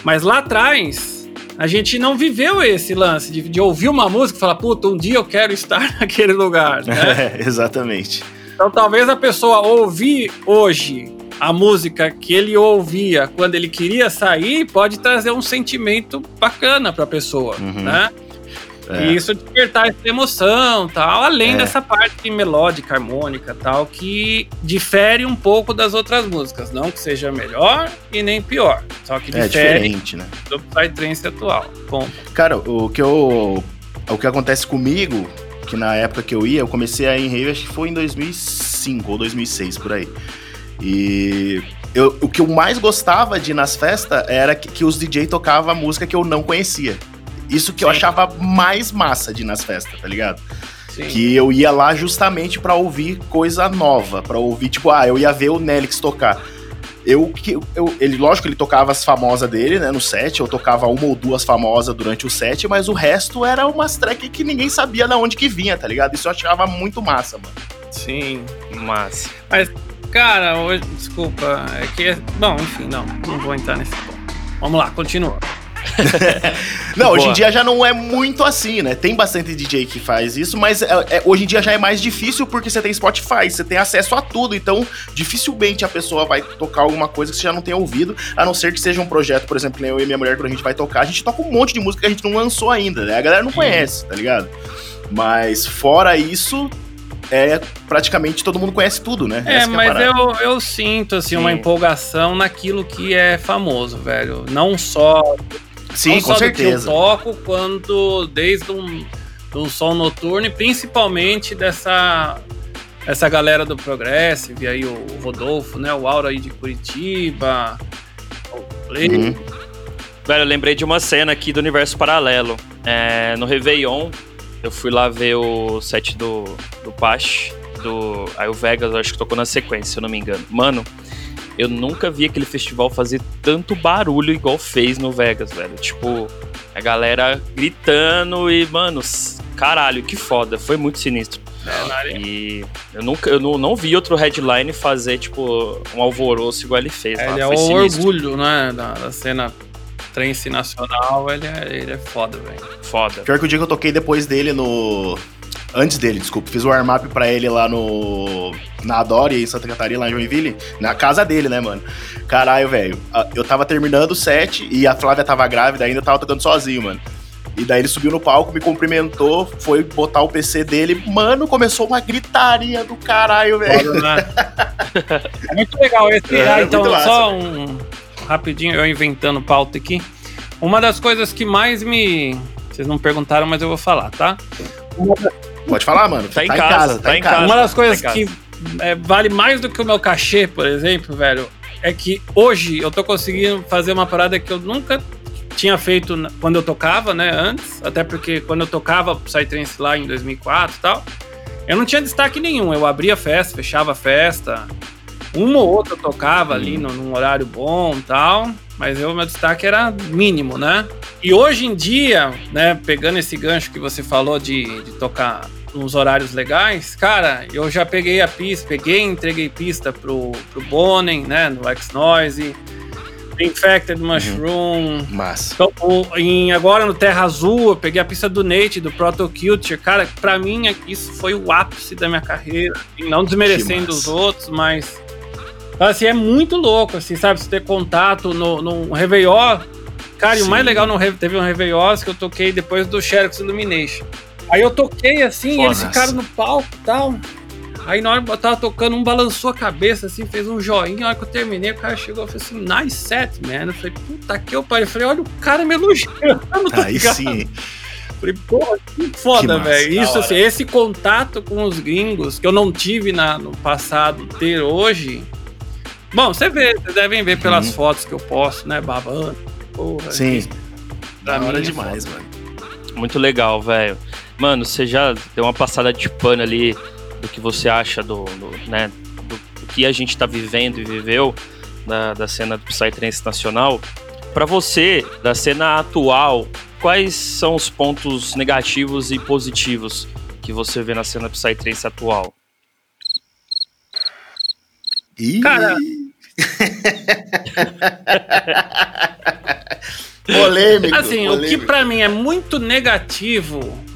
Mas lá atrás, a gente não viveu esse lance de, de ouvir uma música e falar, puta, um dia eu quero estar <laughs> naquele lugar, né? <laughs> É, exatamente. Então, talvez a pessoa ouvir hoje a música que ele ouvia quando ele queria sair pode trazer um sentimento bacana para a pessoa, uhum. né? É. E isso despertar essa emoção, tal, além é. dessa parte melódica, harmônica, tal, que difere um pouco das outras músicas, não que seja melhor e nem pior, só que é difere diferente, né? do Psytrance atual. Bom. Cara, o que eu o que acontece comigo, que na época que eu ia, eu comecei a ir em rave, acho que foi em 2005 ou 2006 por aí. E eu, o que eu mais gostava de ir nas festas era que, que os DJ tocavam música que eu não conhecia. Isso que Sim. eu achava mais massa de ir nas festas, tá ligado? Sim. Que eu ia lá justamente para ouvir coisa nova, para ouvir, tipo, ah, eu ia ver o Nelix tocar. Eu, eu, ele, lógico, ele tocava as famosas dele, né, no set, eu tocava uma ou duas famosas durante o set, mas o resto era umas track que ninguém sabia de onde que vinha, tá ligado? Isso eu achava muito massa, mano. Sim, massa. Mas Cara, hoje, desculpa, é que. Bom, enfim, não, não vou entrar nesse ponto. Vamos lá, continua. <laughs> não, Boa. hoje em dia já não é muito assim, né? Tem bastante DJ que faz isso, mas é, é, hoje em dia já é mais difícil porque você tem Spotify, você tem acesso a tudo, então dificilmente a pessoa vai tocar alguma coisa que você já não tenha ouvido, a não ser que seja um projeto, por exemplo, eu e minha mulher, quando a gente vai tocar, a gente toca um monte de música que a gente não lançou ainda, né? A galera não conhece, tá ligado? Mas fora isso, é praticamente todo mundo conhece tudo, né? É, Essa mas é eu, eu sinto assim Sim. uma empolgação naquilo que é famoso, velho. Não só Sim, não com só certeza. que eu toco, quanto desde um do som noturno e principalmente dessa essa galera do Progressive, aí o Rodolfo, né, o Aura aí de Curitiba, o Play. Uhum. Velho, eu lembrei de uma cena aqui do Universo Paralelo. É, no Réveillon, eu fui lá ver o set do, do Pache, do. Aí o Vegas, acho que tocou na sequência, se eu não me engano. Mano, eu nunca vi aquele festival fazer tanto barulho igual fez no Vegas, velho. Tipo, a galera gritando e, mano, caralho, que foda. Foi muito sinistro. E eu nunca eu não, não vi outro headline fazer, tipo, um alvoroço igual ele fez. É, ele é o sinistro. orgulho, né, da, da cena trance nacional, ele é, ele é foda, velho. Foda. Pior que o dia que eu toquei depois dele no. Antes dele, desculpa. Fiz o warm-up pra ele lá no. Na Adore, em Santa Catarina, lá em Joinville. Na casa dele, né, mano? Caralho, velho. Eu tava terminando o set e a Flávia tava grávida ainda, tava tocando sozinho, mano. E daí ele subiu no palco, me cumprimentou, foi botar o PC dele. Mano, começou uma gritaria do caralho, velho. Né? é muito legal esse. É, ah, então, só um rapidinho, eu inventando pauta aqui. Uma das coisas que mais me. Vocês não perguntaram, mas eu vou falar, tá? Pode falar, mano. Tá, tá em, casa, casa, tá, tá em casa. Uma das coisas tá que é, vale mais do que o meu cachê, por exemplo, velho, é que hoje eu tô conseguindo fazer uma parada que eu nunca tinha feito quando eu tocava, né, antes, até porque quando eu tocava Psytrance lá em 2004 e tal, eu não tinha destaque nenhum, eu abria festa, fechava festa, uma ou outra eu tocava ali uhum. num horário bom e tal, mas eu, meu destaque era mínimo, né? E hoje em dia, né, pegando esse gancho que você falou de, de tocar nos horários legais, cara, eu já peguei a pista, peguei entreguei pista pro, pro Bonen, né, no X-Noise, Infected Mushroom. Uhum. Massa. Então, em, agora no Terra Azul, eu peguei a pista do Nate, do Proto Culture. Cara, pra mim, isso foi o ápice da minha carreira. Não desmerecendo os outros, mas. Assim, é muito louco, assim, sabe? Você ter contato no, no Réveillon. Cara, Sim. e o mais legal, no, teve um Réveillon que eu toquei depois do Xerox Illumination. Aí eu toquei assim, Foda eles ficaram no palco e tal. Aí na hora que eu tava tocando, um balançou a cabeça, assim, fez um joinha. Na hora que eu terminei, o cara chegou e falou assim, nice set, man. Eu falei, puta que eu parei. Eu falei, olha o cara me elogiando. <laughs> Tá Aí sim. Falei, pô, que foda, velho. Isso, assim, esse contato com os gringos que eu não tive na, no passado, ter hoje. Bom, você vê, vocês devem ver pelas uhum. fotos que eu posto, né? Babando. Porra, Sim. Da hora é demais, foda. mano. Muito legal, velho. Mano, você já deu uma passada de pano ali do que você acha do, do né, do, do, que a gente está vivendo e viveu da, da cena do Psytrance nacional. Para você, da cena atual, quais são os pontos negativos e positivos que você vê na cena Psytrance atual? Ih. Cara. <laughs> polêmico. Assim, polêmico. o que para mim é muito negativo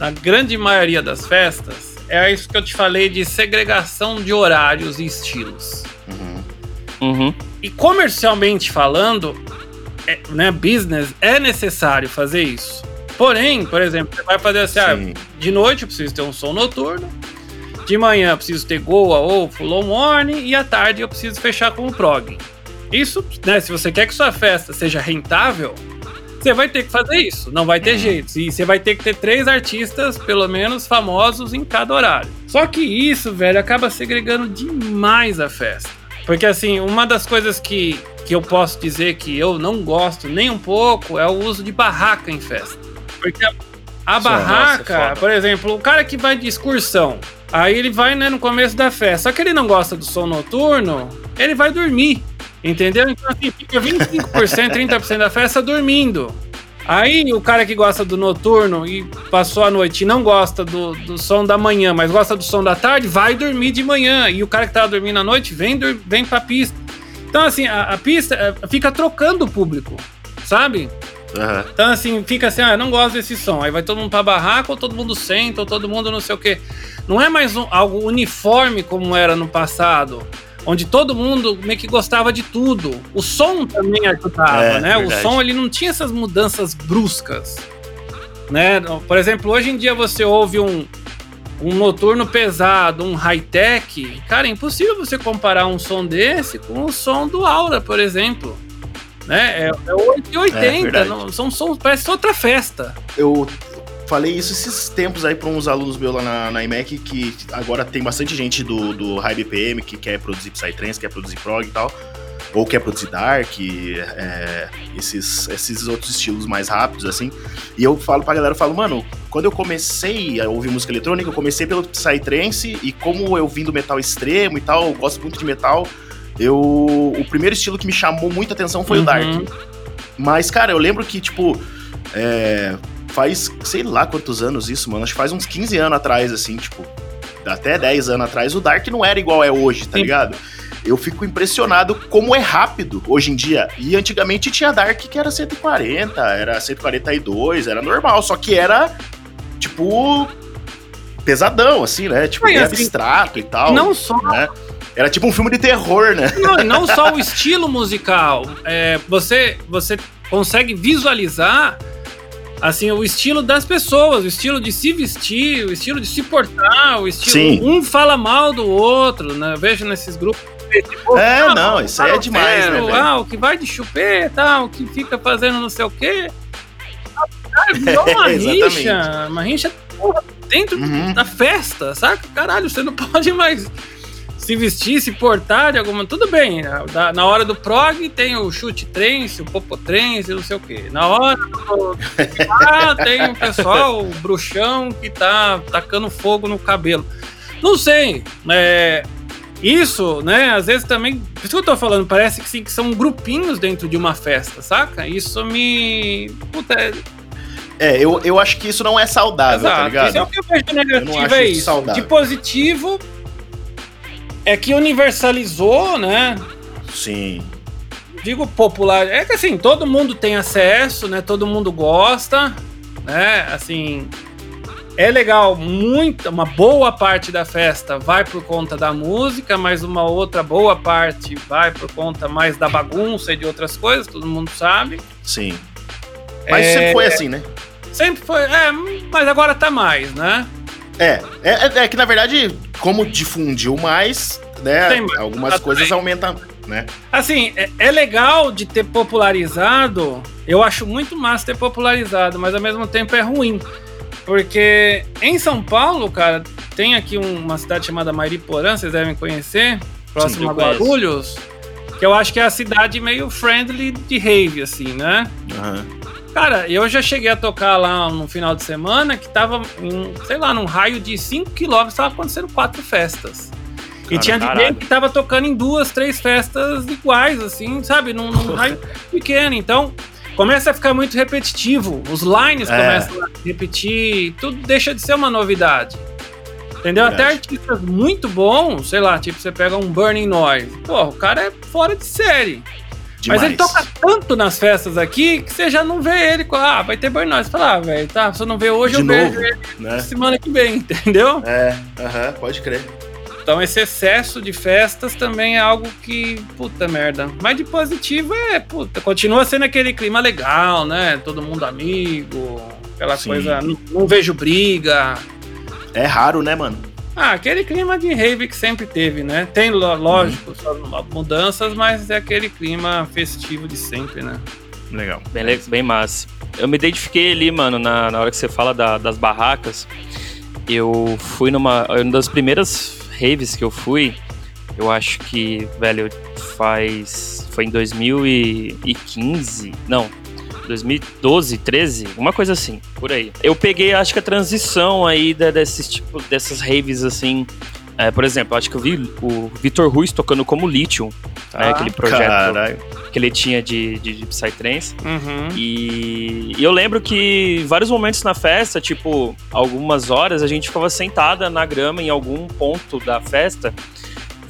na grande maioria das festas é isso que eu te falei de segregação de horários e estilos. Uhum. Uhum. E comercialmente falando, é, né, business, é necessário fazer isso. Porém, por exemplo, você vai fazer assim, ah, de noite eu preciso ter um som noturno, de manhã eu preciso ter Goa ou Full Morning, e à tarde eu preciso fechar com o prog. Isso, né, se você quer que sua festa seja rentável, você vai ter que fazer isso, não vai ter uhum. jeito. E você vai ter que ter três artistas, pelo menos, famosos em cada horário. Só que isso, velho, acaba segregando demais a festa. Porque, assim, uma das coisas que, que eu posso dizer que eu não gosto nem um pouco é o uso de barraca em festa. Porque a, a barraca, nossa, por exemplo, o cara que vai de excursão, aí ele vai né, no começo da festa, só que ele não gosta do som noturno, ele vai dormir. Entendeu? Então, assim, fica 25%, 30% da festa dormindo. Aí o cara que gosta do noturno e passou a noite e não gosta do, do som da manhã, mas gosta do som da tarde, vai dormir de manhã. E o cara que tava dormindo à noite vem, vem pra pista. Então, assim, a, a pista é, fica trocando o público, sabe? Uhum. Então, assim, fica assim, ah, eu não gosto desse som. Aí vai todo mundo pra barraca, ou todo mundo senta, ou todo mundo não sei o quê. Não é mais um, algo uniforme como era no passado onde todo mundo meio que gostava de tudo. O som também ajudava, é, né? Verdade. O som ele não tinha essas mudanças bruscas, né? Por exemplo, hoje em dia você ouve um um noturno pesado, um high-tech, cara, é impossível você comparar um som desse com o som do Aura, por exemplo. Né? É, é 880, é, não, são sons, parece outra festa. Eu falei isso esses tempos aí para uns alunos meus lá na, na IMEC, que agora tem bastante gente do, do High BPM que quer produzir Psytrance, quer produzir prog e tal, ou quer produzir Dark, é, esses, esses outros estilos mais rápidos, assim. E eu falo pra galera, eu falo, mano, quando eu comecei a ouvir música eletrônica, eu comecei pelo Psytrance, e como eu vim do metal extremo e tal, eu gosto muito de metal, eu, o primeiro estilo que me chamou muita atenção foi uhum. o Dark. Mas, cara, eu lembro que, tipo, é, faz sei lá quantos anos isso, mano. Acho que faz uns 15 anos atrás, assim, tipo, até 10 anos atrás, o Dark não era igual é hoje, tá Sim. ligado? Eu fico impressionado como é rápido hoje em dia. E antigamente tinha Dark que era 140, era 142, era normal, só que era, tipo, pesadão, assim, né? Tipo, bem assim, abstrato e tal. Não só. Né? Era tipo um filme de terror, né? Não, não só o estilo musical. É, você, você consegue visualizar assim, o estilo das pessoas, o estilo de se vestir, o estilo de se portar, o estilo. Sim. Um fala mal do outro, né? Eu vejo nesses grupos. É, ah, não, isso aí é demais, né? Ah, o que vai de chupeta, o que fica fazendo não sei o quê. Cara, virou <laughs> uma rixa, uma porra, dentro uhum. da festa, saca? Caralho, você não <laughs> pode mais se vestir, se portar de alguma. Tudo bem. Na hora do prog tem o chute trance, o popotrance, não sei o quê. Na hora do. <laughs> Ah, tem o pessoal, o bruxão que tá tacando fogo no cabelo. Não sei. É, isso, né, às vezes também. Por isso que eu tô falando, parece que sim, que são grupinhos dentro de uma festa, saca? Isso me. Puta, é... É, eu, eu acho que isso não é saudável, tá Exato. tá ligado? Isso é o que eu vejo negativo, é isso. Saudável. De positivo, é que universalizou, né? Sim. Digo popular, é que assim, todo mundo tem acesso, né? Todo mundo gosta, né? Assim, é legal, muita, uma boa parte da festa vai por conta da música, mas uma outra boa parte vai por conta mais da bagunça e de outras coisas, todo mundo sabe. Sim. Mas é, sempre foi assim, né? Sempre foi, é, mas agora tá mais, né? É, é, é, é que na verdade, como difundiu mais, né? Mais, algumas coisas aumentam, né? Assim, é, é, legal de ter popularizado. Eu acho muito massa ter popularizado, mas ao mesmo tempo é ruim. Porque em São Paulo, cara, tem aqui uma cidade chamada Mariporã, vocês devem conhecer, próximo Sim, a Guarulhos, que eu acho que é a cidade meio friendly de rave, assim, né? Uhum. Cara, eu já cheguei a tocar lá no final de semana que tava, em, sei lá, num raio de 5 km, tava acontecendo quatro festas. Cara, e tinha DJ que tava tocando em duas, três festas iguais, assim, sabe? Num, num raio pequeno. Então, começa a ficar muito repetitivo. Os lines é. começam a repetir, tudo deixa de ser uma novidade. Entendeu? Até artistas muito bons, sei lá, tipo, você pega um Burning Noise. Pô, o cara é fora de série. Demais. Mas ele toca tanto nas festas aqui que você já não vê ele. Ah, vai ter Noise. Você fala, ah, velho, tá, se eu não ver hoje, De eu novo, vejo ele né? semana que vem, <laughs> entendeu? É, aham, uh -huh, pode crer. Então esse excesso de festas também é algo que, puta merda. Mas de positivo é, puta, continua sendo aquele clima legal, né? Todo mundo amigo, aquela Sim. coisa, não, não, vejo briga. É raro, né, mano? Ah, aquele clima de rave que sempre teve, né? Tem, lógico, uhum. mudanças, mas é aquele clima festivo de sempre, né? Legal. Bem, bem massa. Eu me identifiquei ali, mano, na, na hora que você fala da, das barracas. Eu fui numa. Uma das primeiras raves que eu fui, eu acho que, velho, faz. Foi em 2015. Não, 2012, 13, uma coisa assim, por aí. Eu peguei, acho que a transição aí desses tipo, dessas raves assim. É, por exemplo, acho que eu vi o Vitor Ruiz tocando como Lithium, ah, né, aquele projeto que ele tinha de, de, de Psytrance. Uhum. E, e eu lembro que vários momentos na festa, tipo, algumas horas, a gente ficava sentada na grama em algum ponto da festa,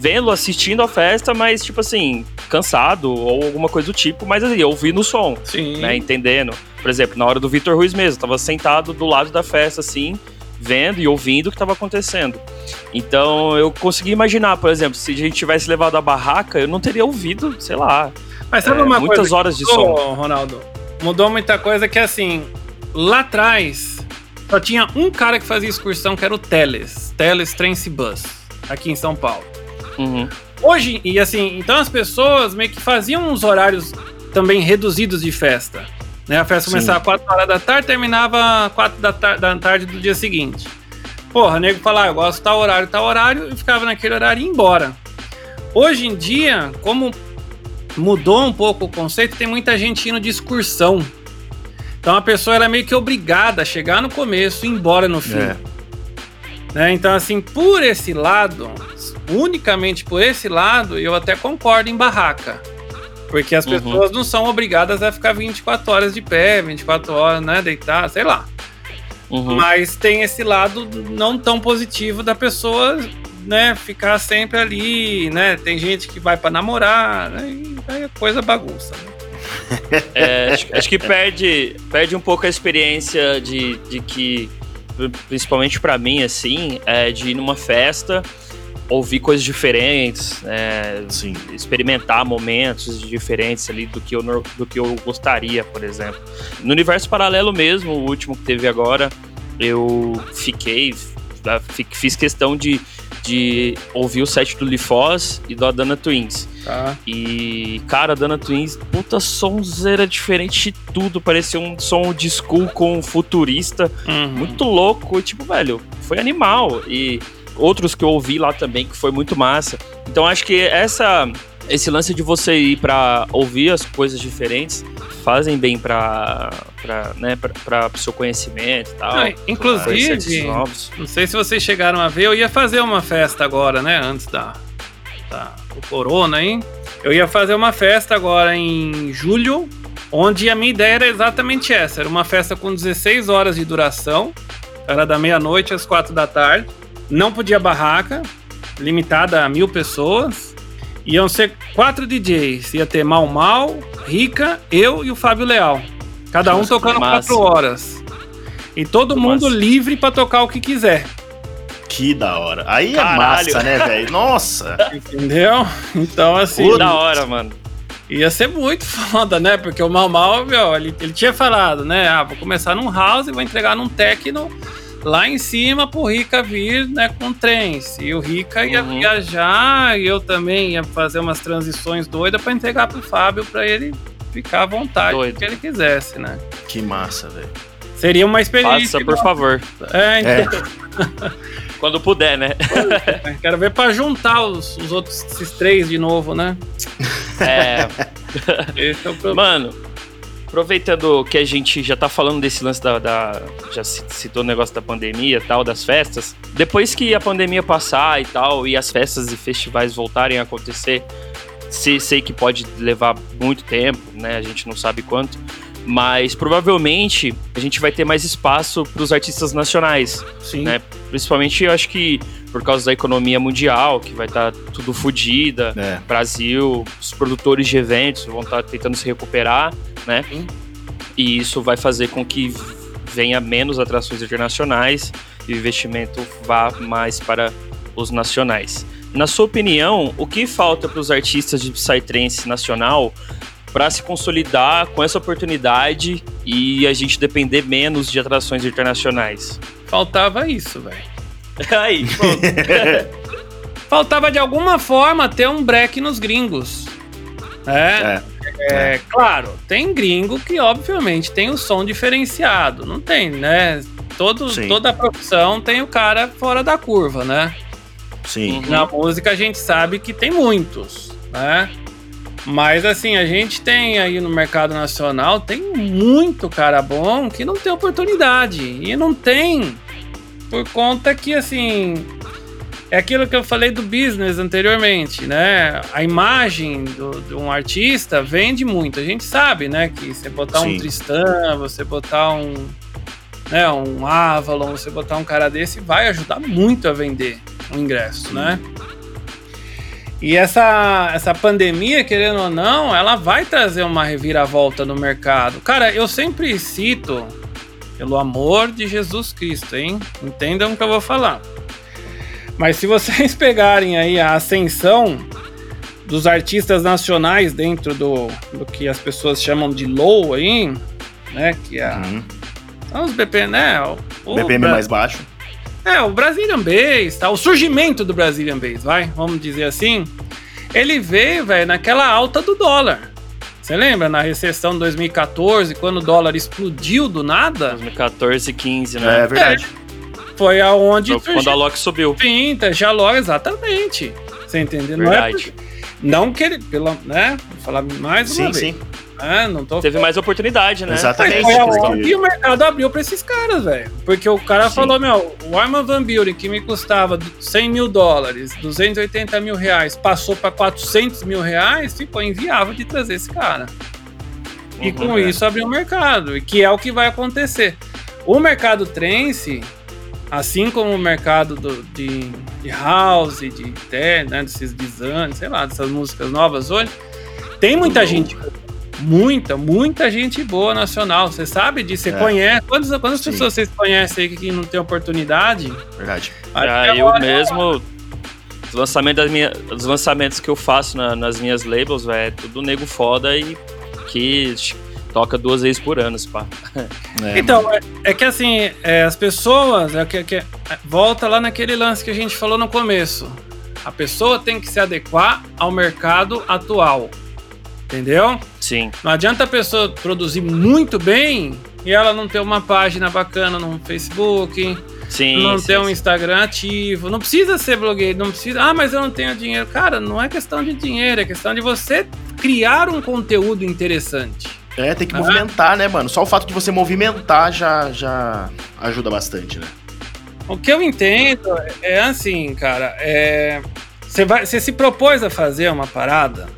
vendo, assistindo a festa, mas, tipo assim, cansado ou alguma coisa do tipo, mas assim, ouvindo o som, Sim. né, entendendo. Por exemplo, na hora do Vitor Ruiz mesmo, tava sentado do lado da festa, assim, vendo e ouvindo o que estava acontecendo. Então eu consegui imaginar, por exemplo, se a gente tivesse levado a barraca, eu não teria ouvido, sei lá. Mas sabe é, uma muitas coisa horas mudou, de som. Ronaldo, mudou muita coisa que assim, lá atrás só tinha um cara que fazia excursão que era o Teles, Teles Trance Bus, aqui em São Paulo. Uhum. Hoje, e assim, então as pessoas meio que faziam uns horários também reduzidos de festa. Né? A festa Sim. começava 4 horas da tarde, terminava 4 da, tar da tarde do dia seguinte. Porra, o nego falava, ah, eu gosto de tal horário, tal horário, e ficava naquele horário e ia embora. Hoje em dia, como mudou um pouco o conceito, tem muita gente indo de excursão. Então a pessoa é meio que obrigada a chegar no começo e ir embora no fim. É. Né? Então, assim, por esse lado, unicamente por esse lado, eu até concordo em barraca. Porque as uhum. pessoas não são obrigadas a ficar 24 horas de pé, 24 horas, né, deitar, sei lá. Uhum. Mas tem esse lado não tão positivo da pessoa, né, ficar sempre ali, né? Tem gente que vai para namorar, né, e aí a coisa bagunça. Né? <laughs> É, acho, acho, que perde, perde um pouco a experiência de, de que, principalmente para mim, assim, é de ir numa festa ouvir coisas diferentes, é, experimentar momentos diferentes ali do que, eu, do que eu gostaria, por exemplo. No universo paralelo mesmo, o último que teve agora, eu fiquei, fiz questão de, de ouvir o set do Lifoz e do Adana Twins. Tá. E, cara, a Dana Twins, puta sonzeira diferente de tudo. Parecia um som de school com futurista. Uhum. Muito louco. E, tipo, velho, foi animal. E outros que eu ouvi lá também, que foi muito massa. Então acho que essa esse lance de você ir para ouvir as coisas diferentes fazem bem para para né, para seu conhecimento e tal. Não, inclusive, não sei se vocês chegaram a ver, eu ia fazer uma festa agora, né, antes da, da o corona, hein? Eu ia fazer uma festa agora em julho, onde a minha ideia era exatamente essa, era uma festa com 16 horas de duração, era da meia-noite às quatro da tarde, não podia barraca, limitada a mil pessoas, Iam ser quatro DJs. Ia ter Mal Mal, Rica, eu e o Fábio Leal. Cada Nossa, um tocando quatro horas. E todo que mundo massa. livre para tocar o que quiser. Que da hora. Aí é Caralho. é massa, né, velho? Nossa! Entendeu? Então, assim. Que da hora, mano. Ia ser muito <laughs> foda, né? Porque o Mal Mal, meu, ele, ele tinha falado, né? Ah, vou começar num house e vou entregar num techno lá em cima pro Rica vir né, com trens. E o Rica ia uhum. viajar e eu também ia fazer umas transições doidas para entregar pro Fábio para ele ficar à vontade Doido. que ele quisesse, né? Que massa, velho. Seria uma experiência. Faça, por favor. É, então. É. <laughs> Quando puder, né? É, quero ver para juntar os, os outros esses três de novo, né? É. Esse é o problema. Mano, Aproveitando que a gente já tá falando desse lance da, da, Já citou o negócio da pandemia e tal, das festas. Depois que a pandemia passar e tal, e as festas e festivais voltarem a acontecer, sei, sei que pode levar muito tempo, né? A gente não sabe quanto. Mas provavelmente a gente vai ter mais espaço para os artistas nacionais. Sim. Né? Principalmente eu acho que por causa da economia mundial, que vai estar tá tudo fodida. É. Brasil, os produtores de eventos vão estar tá tentando se recuperar né? Sim. E isso vai fazer com que venha menos atrações internacionais e o investimento vá mais para os nacionais. Na sua opinião, o que falta para os artistas de Psytrance nacional para se consolidar com essa oportunidade e a gente depender menos de atrações internacionais? Faltava isso, velho. <laughs> Aí, <laughs> Faltava de alguma forma ter um break nos gringos. É. é. É, é, claro, tem gringo que obviamente tem o som diferenciado. Não tem, né? Todo, toda a profissão tem o cara fora da curva, né? Sim. Na música a gente sabe que tem muitos, né? Mas assim, a gente tem aí no mercado nacional, tem muito cara bom que não tem oportunidade. E não tem por conta que, assim, é aquilo que eu falei do business anteriormente, né? A imagem do, de um artista vende muito. A gente sabe, né? Que você botar Sim. um Tristan, você botar um, né, um Avalon, você botar um cara desse, vai ajudar muito a vender o ingresso, Sim. né? E essa, essa pandemia, querendo ou não, ela vai trazer uma reviravolta no mercado. Cara, eu sempre cito, pelo amor de Jesus Cristo, hein? Entendam o que eu vou falar. Mas se vocês <laughs> pegarem aí a ascensão dos artistas nacionais dentro do, do que as pessoas chamam de low aí, né? Que é uhum. são os BP, né? O, BPM Bra mais baixo. É, o Brazilian Bass, tá? O surgimento do Brazilian Bass, vai, vamos dizer assim. Ele veio, velho, naquela alta do dólar. Você lembra na recessão de 2014, quando o dólar explodiu do nada? 2014 e 15, né? É, é verdade. É, foi aonde. Foi quando a Loki subiu. Pinta, já logo, exatamente. Você entendeu? Verdade. Não, é não que ele. Pela, né? Vou falar mais uma sim, vez. Sim. É, não tô... Teve mais oportunidade, né? Exatamente. porque... E o mercado abriu pra esses caras, velho. Porque o cara Sim. falou, meu, o Arma Van Buren, que me custava 100 mil dólares, 280 mil reais, passou pra 400 mil reais, ficou inviável de trazer esse cara. Uhum, e com é. isso abriu o mercado, e que é o que vai acontecer. O mercado trance, Assim como o mercado do, de, de house, de té, né, desses designs, sei lá, dessas músicas novas hoje, tem muita gente, muita, muita gente boa nacional. Você sabe disso, você é. conhece. Quantas, quantas pessoas vocês conhecem aí que não tem oportunidade? Verdade. Ah, eu mesmo. Os lançamentos, das minha, os lançamentos que eu faço na, nas minhas labels, véio, é tudo nego foda e que toca duas vezes por ano, pá. <laughs> É, então, é, é, que assim, é, as pessoas, é que, que, é, volta lá naquele lance que a gente falou no começo. A pessoa tem que se adequar ao mercado atual. Entendeu? Sim. Não adianta a pessoa produzir muito bem e ela não ter uma página bacana no Facebook, sim, não sim, ter um sim. Instagram ativo, não precisa ser blogueiro, não precisa. Ah, mas eu não tenho dinheiro. Cara, não é questão de dinheiro, é questão de você criar um conteúdo interessante. É, tem que Ah. movimentar, né, mano? Só o fato de você movimentar já, já ajuda bastante, né? O que eu entendo é assim, cara, é. Você, vai, você se propôs a fazer uma parada,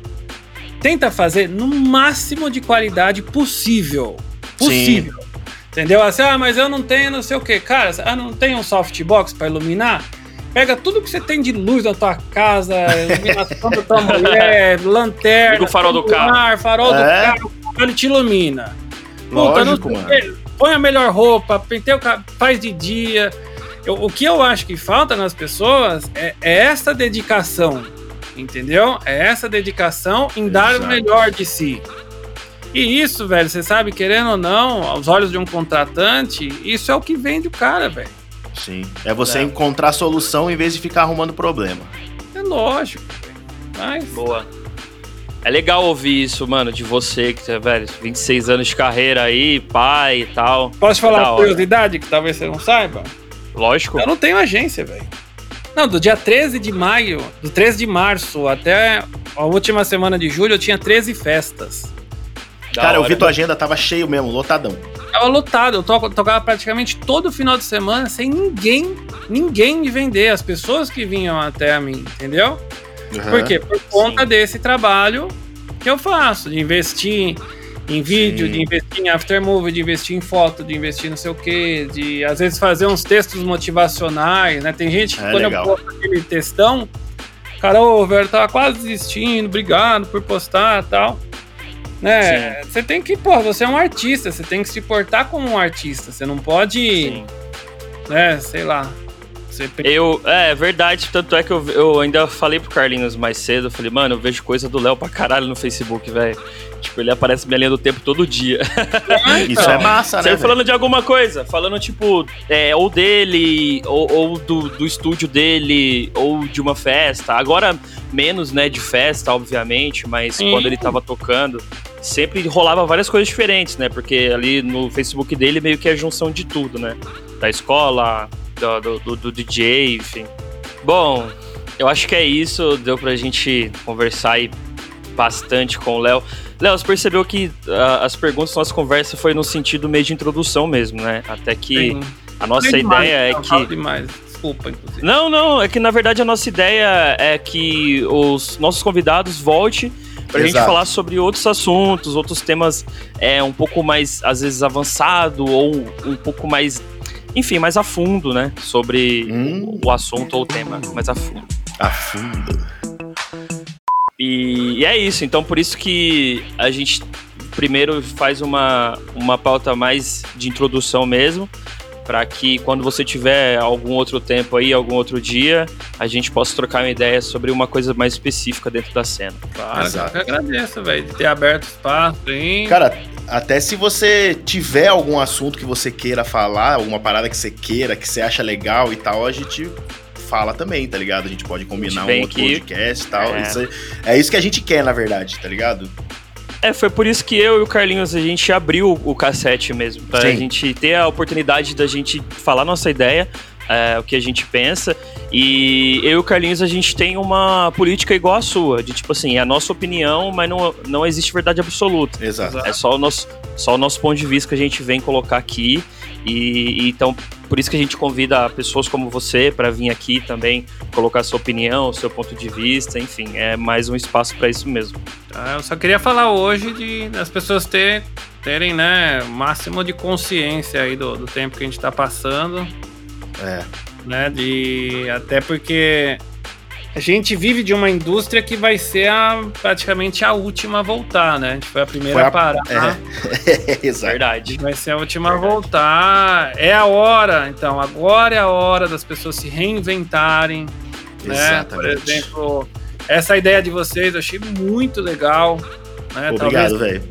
tenta fazer no máximo de qualidade possível. Possível. Entendeu? Assim, ah, mas eu não tenho não sei o que. Cara, ah, não tem um softbox pra iluminar? Pega tudo que você tem de luz na tua casa, iluminação da tua mulher, <laughs> lanterna, Liga o farol do celular, farol do É. carro, ele te ilumina. Puta, Lógico, não mano. Põe a melhor roupa, penteia o ca- faz de dia. Eu- o que eu acho que falta nas pessoas é, é essa dedicação, entendeu? É essa dedicação em dar o melhor de si. E isso, velho, você sabe, querendo ou não, aos olhos de um contratante, isso é o que vende o cara, velho. Sim. É você É. encontrar solução em vez de ficar arrumando problema. É lógico, velho. Mas Boa. É legal ouvir isso, mano, de você, que, velho, 26 anos de carreira aí, pai e tal. posso te falar uma hora. curiosidade que talvez você não saiba? Lógico. Eu não tenho agência, velho. Não, do dia 13 de maio, do 13 de março até a última semana de julho, eu tinha 13 festas. Da Cara, eu hora. vi tua agenda, tava cheio mesmo, lotadão. Tava lotado, eu to- tocava praticamente todo final de semana sem ninguém, ninguém me vender, as pessoas que vinham até a mim, entendeu? Por quê? Por conta desse trabalho que eu faço, de investir em vídeo, Sim. de investir em aftermovie, de investir em foto, de investir não sei o quê, de às vezes fazer uns textos motivacionais, né? Tem gente que É, quando legal. eu posto aquele textão, cara, ô, velho, tava quase desistindo, obrigado por postar e tal. Né? Você tem que, pô, você é um artista, você tem que se portar como um artista, você não pode, Sim. né, sei lá. Eu, é, é verdade, tanto é que eu, eu ainda falei pro Carlinhos mais cedo, eu falei, mano, eu vejo coisa do Léo pra caralho no Facebook, velho. Tipo, ele aparece minha linha do tempo todo dia. <laughs> Isso Então, é massa, né? Velho? falando de alguma coisa, falando tipo, é, ou dele, ou, ou do, do estúdio dele, ou de uma festa. Agora, menos, né, de festa, obviamente, mas Sim. quando ele tava tocando, sempre rolava várias coisas diferentes, né? Porque ali no Facebook dele meio que é a junção de tudo, né? Da escola, do, do, do- DJ, enfim. Bom, eu acho que é isso. Deu pra gente conversar aí bastante com o Léo. Léo, você percebeu que ah, as perguntas da nossa conversa foi no sentido meio de introdução mesmo, né? Até que Sim. a nossa Falei demais, ideia é que. demais. Desculpa, inclusive. Não, não, é que na verdade a nossa ideia é que os nossos convidados voltem pra gente Exato. falar sobre outros assuntos, outros temas é, um pouco mais, às vezes, avançado ou um pouco mais, enfim, mais a fundo, né? Sobre Hum. o, o assunto ou o tema mais a fundo. A fundo. E, e é isso, então por isso que a gente primeiro faz uma, uma pauta mais de introdução mesmo, para que quando você tiver algum outro tempo aí, algum outro dia, a gente possa trocar uma ideia sobre uma coisa mais específica dentro da cena. Claro, Exato. eu que agradeço, velho, de ter aberto espaço aí. Cara, até se você tiver algum assunto que você queira falar, alguma parada que você queira, que você acha legal e tal, a gente fala também, tá ligado? A gente pode combinar gente um outro aqui. podcast e tal. É. Isso é, é isso que a gente quer, na verdade, tá ligado? É, foi por isso que eu e o Carlinhos, a gente abriu o cassete mesmo, pra Sim. gente ter a oportunidade da gente falar nossa ideia, é, o que a gente pensa. E eu e o Carlinhos, a gente tem uma política igual a sua, de tipo assim, é a nossa opinião, mas não, não existe verdade absoluta. Exato. É só o nosso, só o nosso ponto de vista que a gente vem colocar aqui. E, e então, por isso que a gente convida pessoas como você para vir aqui também colocar sua opinião, seu ponto de vista, enfim, é mais um espaço para isso mesmo. Tá, eu só queria falar hoje de as pessoas ter, terem, né, o máximo de consciência aí do, do tempo que a gente tá passando, É. né, de até porque a gente vive de uma indústria que vai ser a, praticamente a última a voltar, né? A gente foi a primeira Foi a- a parar. É. <laughs> Exato. Verdade. Vai ser a última a voltar. É a hora, então. Agora é a hora das pessoas se reinventarem. Né? Por Exatamente. exemplo, essa ideia de vocês eu achei muito legal. Né? Obrigado, velho.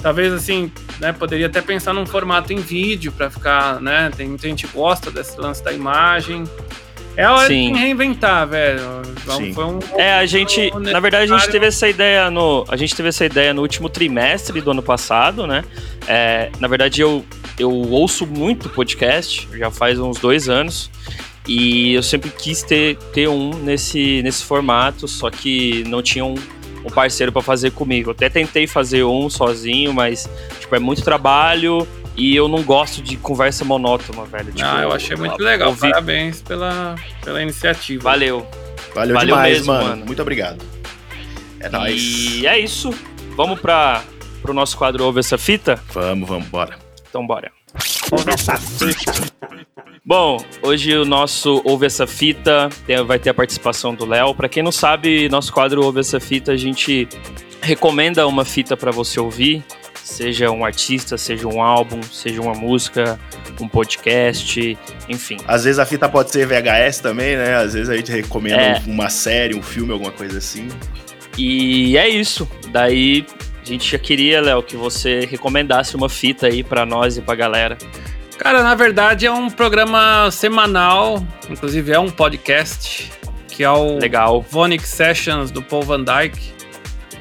talvez assim, né, poderia até pensar num formato em vídeo para ficar, né? Tem muita gente que gosta desse lance da imagem. É a hora Sim. de reinventar, velho. Foi um, É, a gente, um na verdade, a gente teve essa ideia no, a gente teve essa ideia no último trimestre do ano passado, né? É, na verdade, eu eu ouço muito podcast, já faz uns dois anos. E eu sempre quis ter, ter um nesse, nesse formato, só que não tinha um, um parceiro para fazer comigo. Eu até tentei fazer um sozinho, mas tipo, é muito trabalho e eu não gosto de conversa monótona, velho. Tipo, ah, eu achei muito legal. Ouvi... Parabéns pela, pela iniciativa. Valeu. Valeu, Valeu demais, mesmo, mano. mano. Muito obrigado. É nóis. E é isso. Vamos para o nosso quadro Ouve essa fita? Vamos, vamos, bora. Então bora. Ouve essa fita. Bom, hoje o nosso Ouve Essa Fita vai ter a participação do Léo. Para quem não sabe, nosso quadro Ouve Essa Fita, a gente recomenda uma fita para você ouvir, seja um artista, seja um álbum, seja uma música, um podcast, enfim. Às vezes a fita pode ser VHS também, né? Às vezes a gente recomenda é. uma série, um filme, alguma coisa assim. E é isso. Daí a gente já queria, Léo, que você recomendasse uma fita aí para nós e pra galera. Cara, na verdade é um programa semanal, inclusive é um podcast, que é o Legal. Vonic Sessions do Paul Van Dyke.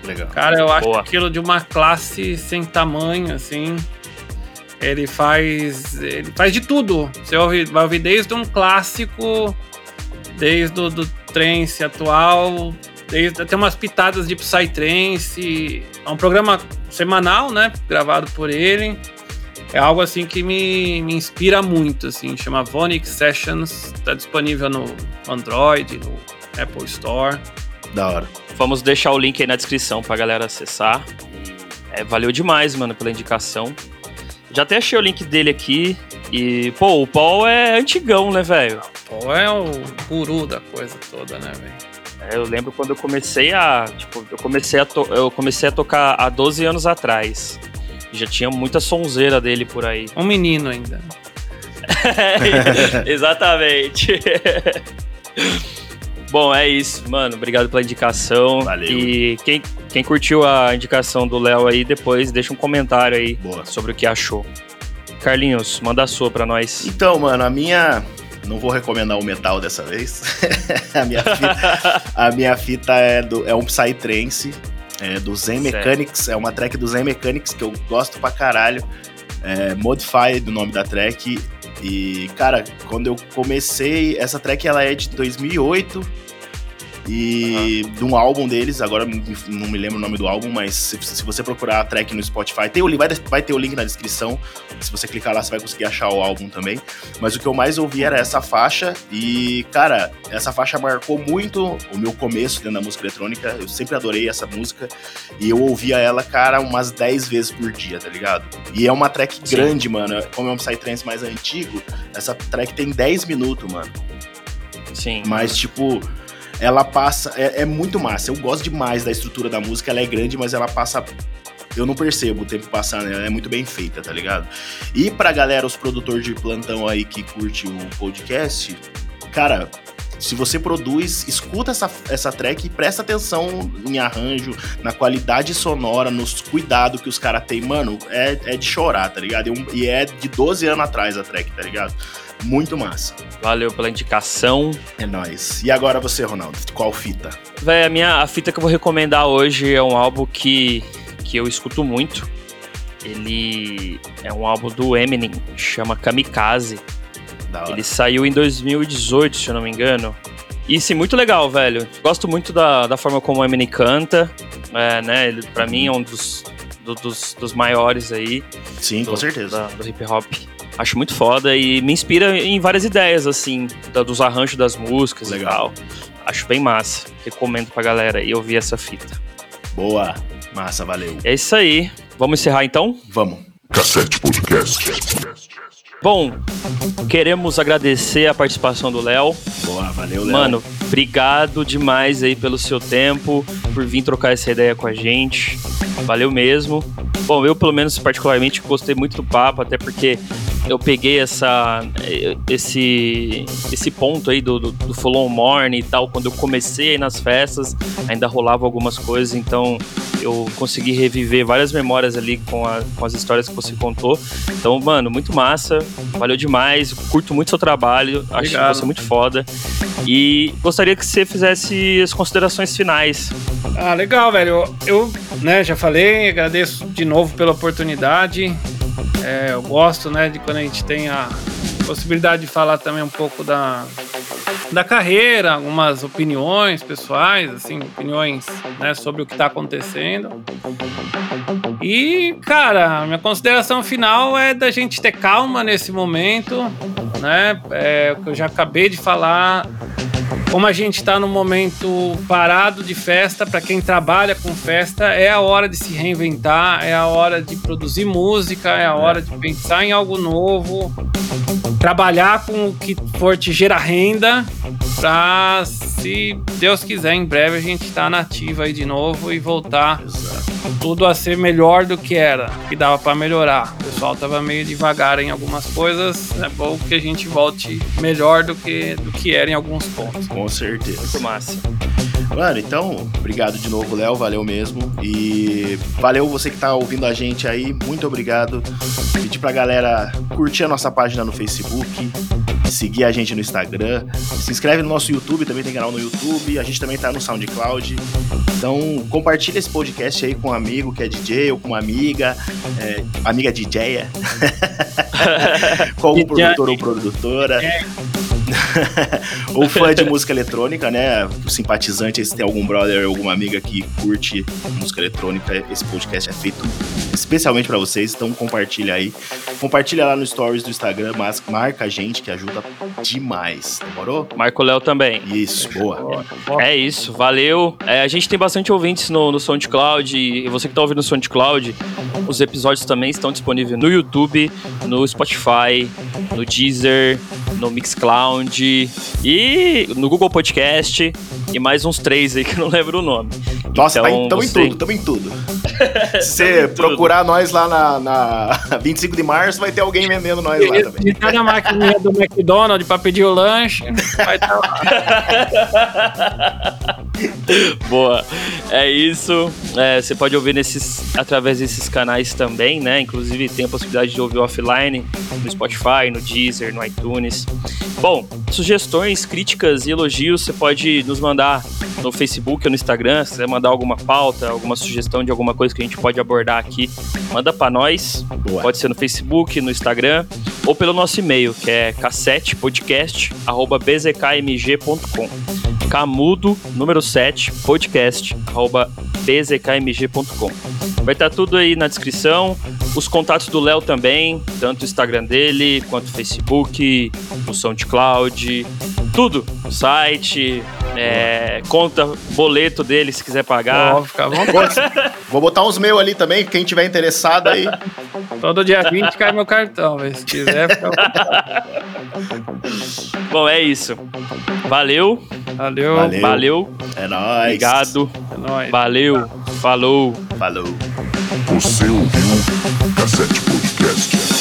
Legal. Cara, eu acho Boa. aquilo de uma classe sem tamanho, assim. Ele faz. Ele faz de tudo. Você ouve, vai ouvir desde um clássico, desde o do trance atual, desde até umas pitadas de Psytrance. É um programa semanal, né? Gravado por ele é algo assim que me, me inspira muito, assim, chama Vonic Sessions, tá disponível no Android, no Apple Store. Da hora. Vamos deixar o link aí na descrição pra galera acessar. É, valeu demais, mano, pela indicação. Já até achei o link dele aqui. E, pô, o Paul é antigão, né, velho? O Paul é o guru da coisa toda, né, velho? É, eu lembro quando eu comecei a. Tipo, eu comecei a, eu comecei a tocar há 12 anos atrás. Já tinha muita sonzeira dele por aí. Um menino ainda. <laughs> <laughs> Exatamente. <laughs> Bom, é isso, mano. Obrigado pela indicação. Valeu. E quem, quem curtiu a indicação do Léo aí, depois deixa um comentário aí Boa. sobre o que achou. Carlinhos, manda a sua pra nós. Então, mano, a minha. Não vou recomendar o metal dessa vez. <laughs> a, minha fita, <laughs> a minha fita é, do, é um Psytrance é, do Zen Mechanics, é uma track do Zen Mechanics que eu gosto pra caralho. É, Modify do nome da track. E, cara, quando eu comecei, essa track ela é de 2008 e uhum. de um álbum deles, agora não me lembro o nome do álbum, mas se, se você procurar a track no Spotify, tem o, vai, vai ter o link na descrição. Se você clicar lá, você vai conseguir achar o álbum também. Mas o que eu mais ouvi era essa faixa, e, cara, essa faixa marcou muito o meu começo dentro da música eletrônica. Eu sempre adorei essa música, e eu ouvia ela, cara, umas 10 vezes por dia, tá ligado? E é uma track Sim. grande, mano. Como é um Psytrance mais antigo, essa track tem 10 minutos, mano. Sim. Mas, tipo ela passa. É, é, muito massa. Eu gosto demais da estrutura da música. Ela é grande, mas ela passa. Eu não percebo o tempo passar, né? Ela é muito bem feita, tá ligado? E pra galera, os produtores de plantão aí que curte o podcast, cara, se você produz, escuta essa, essa track e presta atenção em arranjo, na qualidade sonora, nos cuidados que os caras têm. Mano, é, é de chorar, tá ligado? E é de 12 anos atrás a track, tá ligado? Muito massa. Valeu pela indicação. É nóis. E agora você, Ronaldo, qual fita? Véi, a minha a fita que eu vou recomendar hoje é um álbum que, que eu escuto muito. Ele é um álbum do Eminem, chama Kamikaze. Ele saiu em 2018, se eu não me engano. E sim, muito legal, velho. Gosto muito da, da forma como o Eminem canta. É, né? Ele, pra mim, é um dos, do, dos, dos maiores aí. Sim, do, com certeza. Da, do hip hop. Acho muito foda e me inspira em várias ideias, assim, da, dos arranjos das músicas Legal. e tal. Acho bem massa. Recomendo pra galera aí ouvir essa fita. Boa. Massa, valeu. É isso aí. Vamos encerrar então? Vamos. Cassete Podcast. Bom, queremos agradecer a participação do Léo. Boa, valeu, Léo. Mano, obrigado demais aí pelo seu tempo, por vir trocar essa ideia com a gente. Valeu mesmo. Bom, eu pelo menos particularmente gostei muito do papo, até porque eu peguei essa, esse, esse ponto aí do, do, do Follow Morning e tal, quando eu comecei nas festas, ainda rolava algumas coisas, então eu consegui reviver várias memórias ali com, a, com as histórias que você contou. Então, mano, muito massa, valeu demais, curto muito seu trabalho, acho Obrigado. que você é muito foda. E gostaria que você fizesse as considerações finais. Ah, legal, velho. Eu, eu né, já falei, agradeço de novo pela oportunidade. É, eu gosto, né, de quando a gente tem a possibilidade de falar também um pouco da, da carreira, algumas opiniões pessoais, assim, opiniões né, sobre o que está acontecendo. E, cara, minha consideração final é da gente ter calma nesse momento, né? É o que eu já acabei de falar. Como a gente está num momento parado de festa, para quem trabalha com festa, é a hora de se reinventar, é a hora de produzir música, é a hora de pensar em algo novo, trabalhar com o que for te gerar renda, para, se Deus quiser, em breve a gente estar tá nativa aí de novo e voltar tudo a ser melhor do que era, que dava para melhorar. O pessoal tava meio devagar em algumas coisas, é bom que a gente volte melhor do que, do que era em alguns pontos. Com certeza. Muito massa. Mano, então, obrigado de novo, Léo, valeu mesmo. E valeu você que tá ouvindo a gente aí, muito obrigado. Pedir pra galera curtir a nossa página no Facebook, seguir a gente no Instagram, se inscreve no nosso YouTube, também tem canal no YouTube, a gente também tá no SoundCloud. Então, compartilha esse podcast aí com um amigo que é DJ ou com uma amiga, é, amiga DJ, <laughs> com algum produtor ou produtora. <laughs> ou fã de música eletrônica, né? Simpatizante, se tem algum brother alguma amiga que curte música eletrônica, esse podcast é feito especialmente para vocês, então compartilha aí. Compartilha lá no stories do Instagram, mas marca a gente que ajuda demais, demorou? Marco Léo também. Isso, boa. É isso, valeu. É, a gente tem bastante ouvintes no, no SoundCloud e você que tá ouvindo no SoundCloud, os episódios também estão disponíveis no YouTube, no Spotify, no Deezer, no Mixcloud e no Google Podcast e mais uns três aí que eu não lembro o nome. Nossa, então, tá em, tamo em tudo, tamo em tudo. <laughs> Se você procurar nós lá na, na <laughs> 25 de março, vai ter alguém vendendo nós lá também. E tá na maquininha do <laughs> McDonald's pra pedir o lanche, vai estar tá lá. <laughs> Boa. É isso. É, você pode ouvir nesses, através desses canais também, né? Inclusive tem a possibilidade de ouvir offline no Spotify, no Deezer, no iTunes. Bom, sugestões, críticas e elogios você pode nos mandar no Facebook ou no Instagram. Se quiser mandar alguma pauta, alguma sugestão de alguma coisa que a gente pode abordar aqui, manda para nós. Boa. Pode ser no Facebook, no Instagram ou pelo nosso e-mail, que é cassetepodcast.bzkmg.com. Camudo, número 7, podcast, arroba bzkmg.com. Vai estar tá tudo aí na descrição. Os contatos do Léo também, tanto o Instagram dele, quanto o Facebook, o SoundCloud, tudo. O site, é, conta, boleto dele, se quiser pagar. Oh, fica Vou botar uns meus ali também, quem tiver interessado aí. Todo dia 20 cai meu cartão, mas se quiser, fica <laughs> Bom, é isso. Valeu. Valeu. Valeu. Valeu. É nóis. Obrigado. É nóis. Valeu. Falou. Falou. Você ouviu Cassete Podcast.